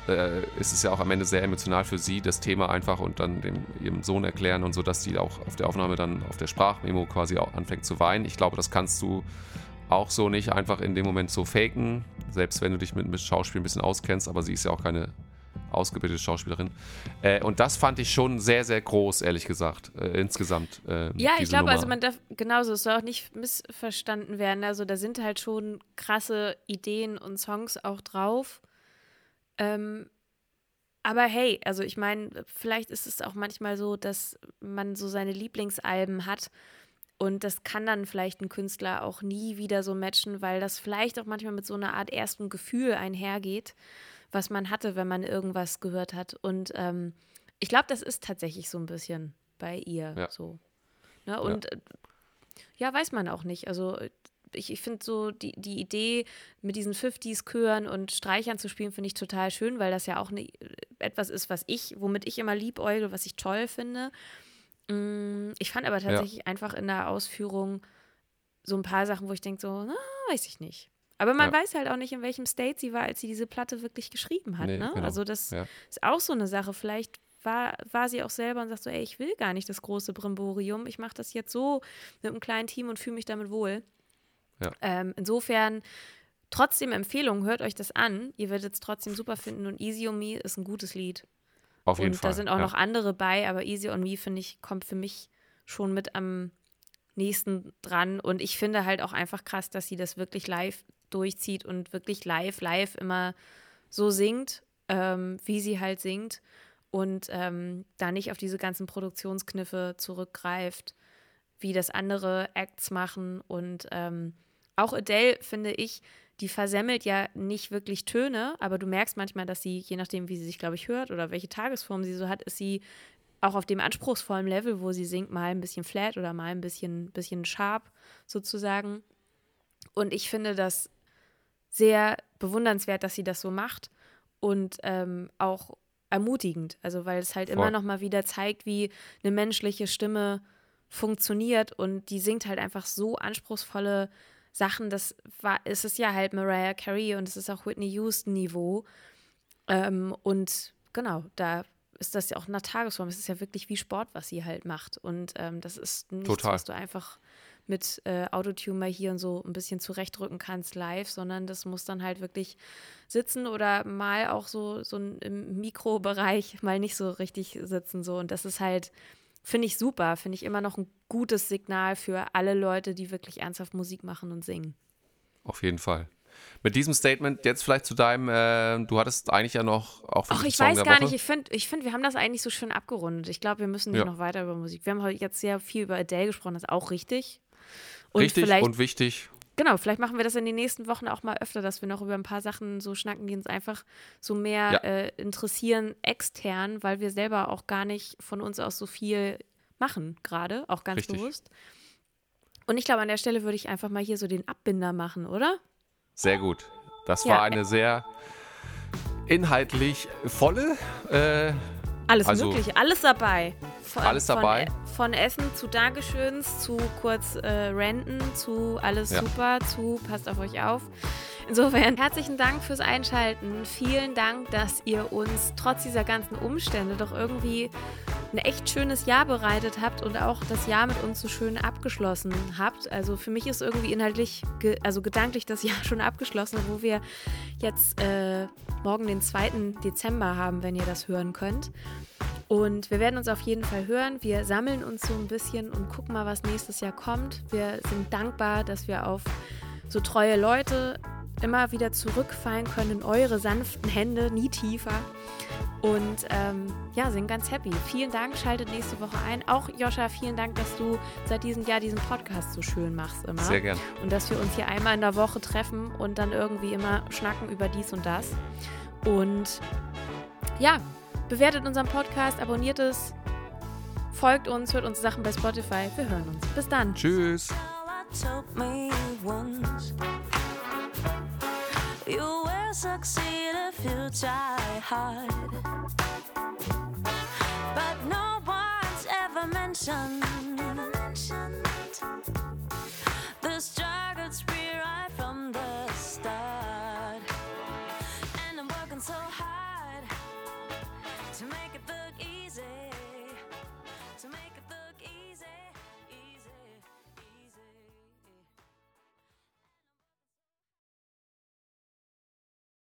[SPEAKER 2] äh, ist es ja auch am Ende sehr emotional für sie, das Thema einfach und dann dem, ihrem Sohn erklären und so, dass sie auch auf der Aufnahme dann auf der Sprachmemo quasi auch anfängt zu weinen. Ich glaube, das kannst du auch so nicht einfach in dem Moment so faken, selbst wenn du dich mit, mit Schauspiel ein bisschen auskennst, aber sie ist ja auch keine ausgebildete Schauspielerin. Äh, und das fand ich schon sehr, sehr groß, ehrlich gesagt, äh, insgesamt. Äh,
[SPEAKER 1] Ja, ich glaube,
[SPEAKER 2] Nummer.
[SPEAKER 1] also man darf, genauso, es soll auch nicht missverstanden werden. Also da sind halt schon krasse Ideen und Songs auch drauf. Ähm, aber hey, also ich meine, vielleicht ist es auch manchmal so, dass man so seine Lieblingsalben hat und das kann dann vielleicht ein Künstler auch nie wieder so matchen, weil das vielleicht auch manchmal mit so einer Art erstem Gefühl einhergeht, was man hatte, wenn man irgendwas gehört hat. Und ähm, ich glaube, das ist tatsächlich so ein bisschen bei ihr
[SPEAKER 2] Ja.
[SPEAKER 1] so. Ne? Und äh, ja, weiß man auch nicht. Also ich, ich finde so die, die Idee, mit diesen 50s-Chören und Streichern zu spielen, finde ich total schön, weil das ja auch ne, etwas ist, was ich, womit ich immer liebäugle, was ich toll finde. Mm, Ich fand aber tatsächlich einfach in der Ausführung so ein paar Sachen, wo ich denke, so, na, weiß ich nicht. Aber man
[SPEAKER 2] Ja.
[SPEAKER 1] weiß halt auch nicht, in welchem State sie war, als sie diese Platte wirklich geschrieben hat.
[SPEAKER 2] Nee,
[SPEAKER 1] ne?
[SPEAKER 2] genau.
[SPEAKER 1] Also das
[SPEAKER 2] Ja.
[SPEAKER 1] ist auch so eine Sache. Vielleicht war, war sie auch selber und sagt so, ey, ich will gar nicht das große Brimborium. Ich mache das jetzt so mit einem kleinen Team und fühle mich damit wohl.
[SPEAKER 2] Ja.
[SPEAKER 1] Ähm, insofern trotzdem Empfehlung, hört euch das an. Ihr werdet es trotzdem super finden und Easy on Me ist ein gutes Lied.
[SPEAKER 2] Auf jeden
[SPEAKER 1] und
[SPEAKER 2] Fall.
[SPEAKER 1] da sind auch
[SPEAKER 2] ja.
[SPEAKER 1] noch andere bei, aber Easy on Me, finde ich, kommt für mich schon mit am nächsten dran. Und ich finde halt auch einfach krass, dass sie das wirklich live durchzieht und wirklich live, live immer so singt, ähm, wie sie halt singt. Und ähm, da nicht auf diese ganzen Produktionskniffe zurückgreift, wie das andere Acts machen. Und ähm, auch Adele, finde ich, die versemmelt ja nicht wirklich Töne, aber du merkst manchmal, dass sie, je nachdem, wie sie sich, glaube ich, hört oder welche Tagesform sie so hat, ist sie auch auf dem anspruchsvollen Level, wo sie singt, mal ein bisschen flat oder mal ein bisschen, bisschen sharp sozusagen. Und ich finde das sehr bewundernswert, dass sie das so macht und ähm, auch ermutigend. Also weil es halt immer
[SPEAKER 2] Voll.
[SPEAKER 1] noch mal wieder zeigt, wie eine menschliche Stimme funktioniert und die singt halt einfach so anspruchsvolle Sachen. Das war, es ist ja halt Mariah Carey und es ist auch Whitney Houston Niveau. Ähm, und genau, da ist das ja auch eine Tagesform. Es ist ja wirklich wie Sport, was sie halt macht. Und ähm, das ist nichts,
[SPEAKER 2] Total.
[SPEAKER 1] was du einfach mit äh, Autotune mal hier und so ein bisschen zurechtrücken kannst live, sondern das muss dann halt wirklich sitzen oder mal auch so, so im Mikrobereich mal nicht so richtig sitzen. So. Und das ist halt, finde ich super, finde ich immer noch ein gutes Signal für alle Leute, die wirklich ernsthaft Musik machen und singen.
[SPEAKER 2] Auf jeden Fall. Mit diesem Statement jetzt vielleicht zu deinem, äh, du hattest eigentlich ja noch auch
[SPEAKER 1] Ach, ich
[SPEAKER 2] Song
[SPEAKER 1] weiß gar
[SPEAKER 2] Woche.
[SPEAKER 1] nicht. Ich finde, ich find, wir haben das eigentlich so schön abgerundet. Ich glaube, wir müssen nicht
[SPEAKER 2] Ja.
[SPEAKER 1] noch weiter über Musik. Wir haben heute jetzt sehr viel über Adele gesprochen, das ist auch richtig. Und
[SPEAKER 2] Richtig und wichtig.
[SPEAKER 1] Genau, vielleicht machen wir das in den nächsten Wochen auch mal öfter, dass wir noch über ein paar Sachen so schnacken, die uns einfach so mehr
[SPEAKER 2] Ja.
[SPEAKER 1] äh, interessieren extern, weil wir selber auch gar nicht von uns aus so viel machen gerade, auch ganz
[SPEAKER 2] Richtig.
[SPEAKER 1] bewusst. Und ich glaube, an der Stelle würde ich einfach mal hier so den Abbinder machen, oder?
[SPEAKER 2] Sehr gut. Das
[SPEAKER 1] Ja.
[SPEAKER 2] war eine sehr inhaltlich volle. Äh,
[SPEAKER 1] Alles
[SPEAKER 2] Also-
[SPEAKER 1] Mögliche, alles dabei. Von,
[SPEAKER 2] Alles dabei.
[SPEAKER 1] Von, von Essen zu Dankeschöns, zu kurz äh, Renten, zu alles
[SPEAKER 2] Ja.
[SPEAKER 1] super, zu passt auf euch auf. Insofern herzlichen Dank fürs Einschalten. Vielen Dank, dass ihr uns trotz dieser ganzen Umstände doch irgendwie ein echt schönes Jahr bereitet habt und auch das Jahr mit uns so schön abgeschlossen habt. Also für mich ist irgendwie inhaltlich, ge also gedanklich das Jahr schon abgeschlossen, wo wir jetzt äh, morgen den 2. Dezember haben, wenn ihr das hören könnt. Und wir werden uns auf jeden Fall hören. Wir sammeln uns so ein bisschen und gucken mal, was nächstes Jahr kommt. Wir sind dankbar, dass wir auf so treue Leute immer wieder zurückfallen können in eure sanften Hände, nie tiefer. Und ähm, ja, sind ganz happy. Vielen Dank, schaltet nächste Woche ein. Auch Joscha, vielen Dank, dass du seit diesem Jahr diesen Podcast so schön machst immer.
[SPEAKER 2] Sehr gern.
[SPEAKER 1] Und dass wir uns hier einmal in der Woche treffen und dann irgendwie immer schnacken über dies und das. Und ja, bewertet unseren Podcast, abonniert es, folgt uns, hört uns Sachen bei Spotify. Wir hören uns. Bis dann.
[SPEAKER 2] Tschüss.
[SPEAKER 9] You will succeed if you try hard. But no one's ever mentioned the struggle's free right from the start. And I'm working so hard to make it look easy. To make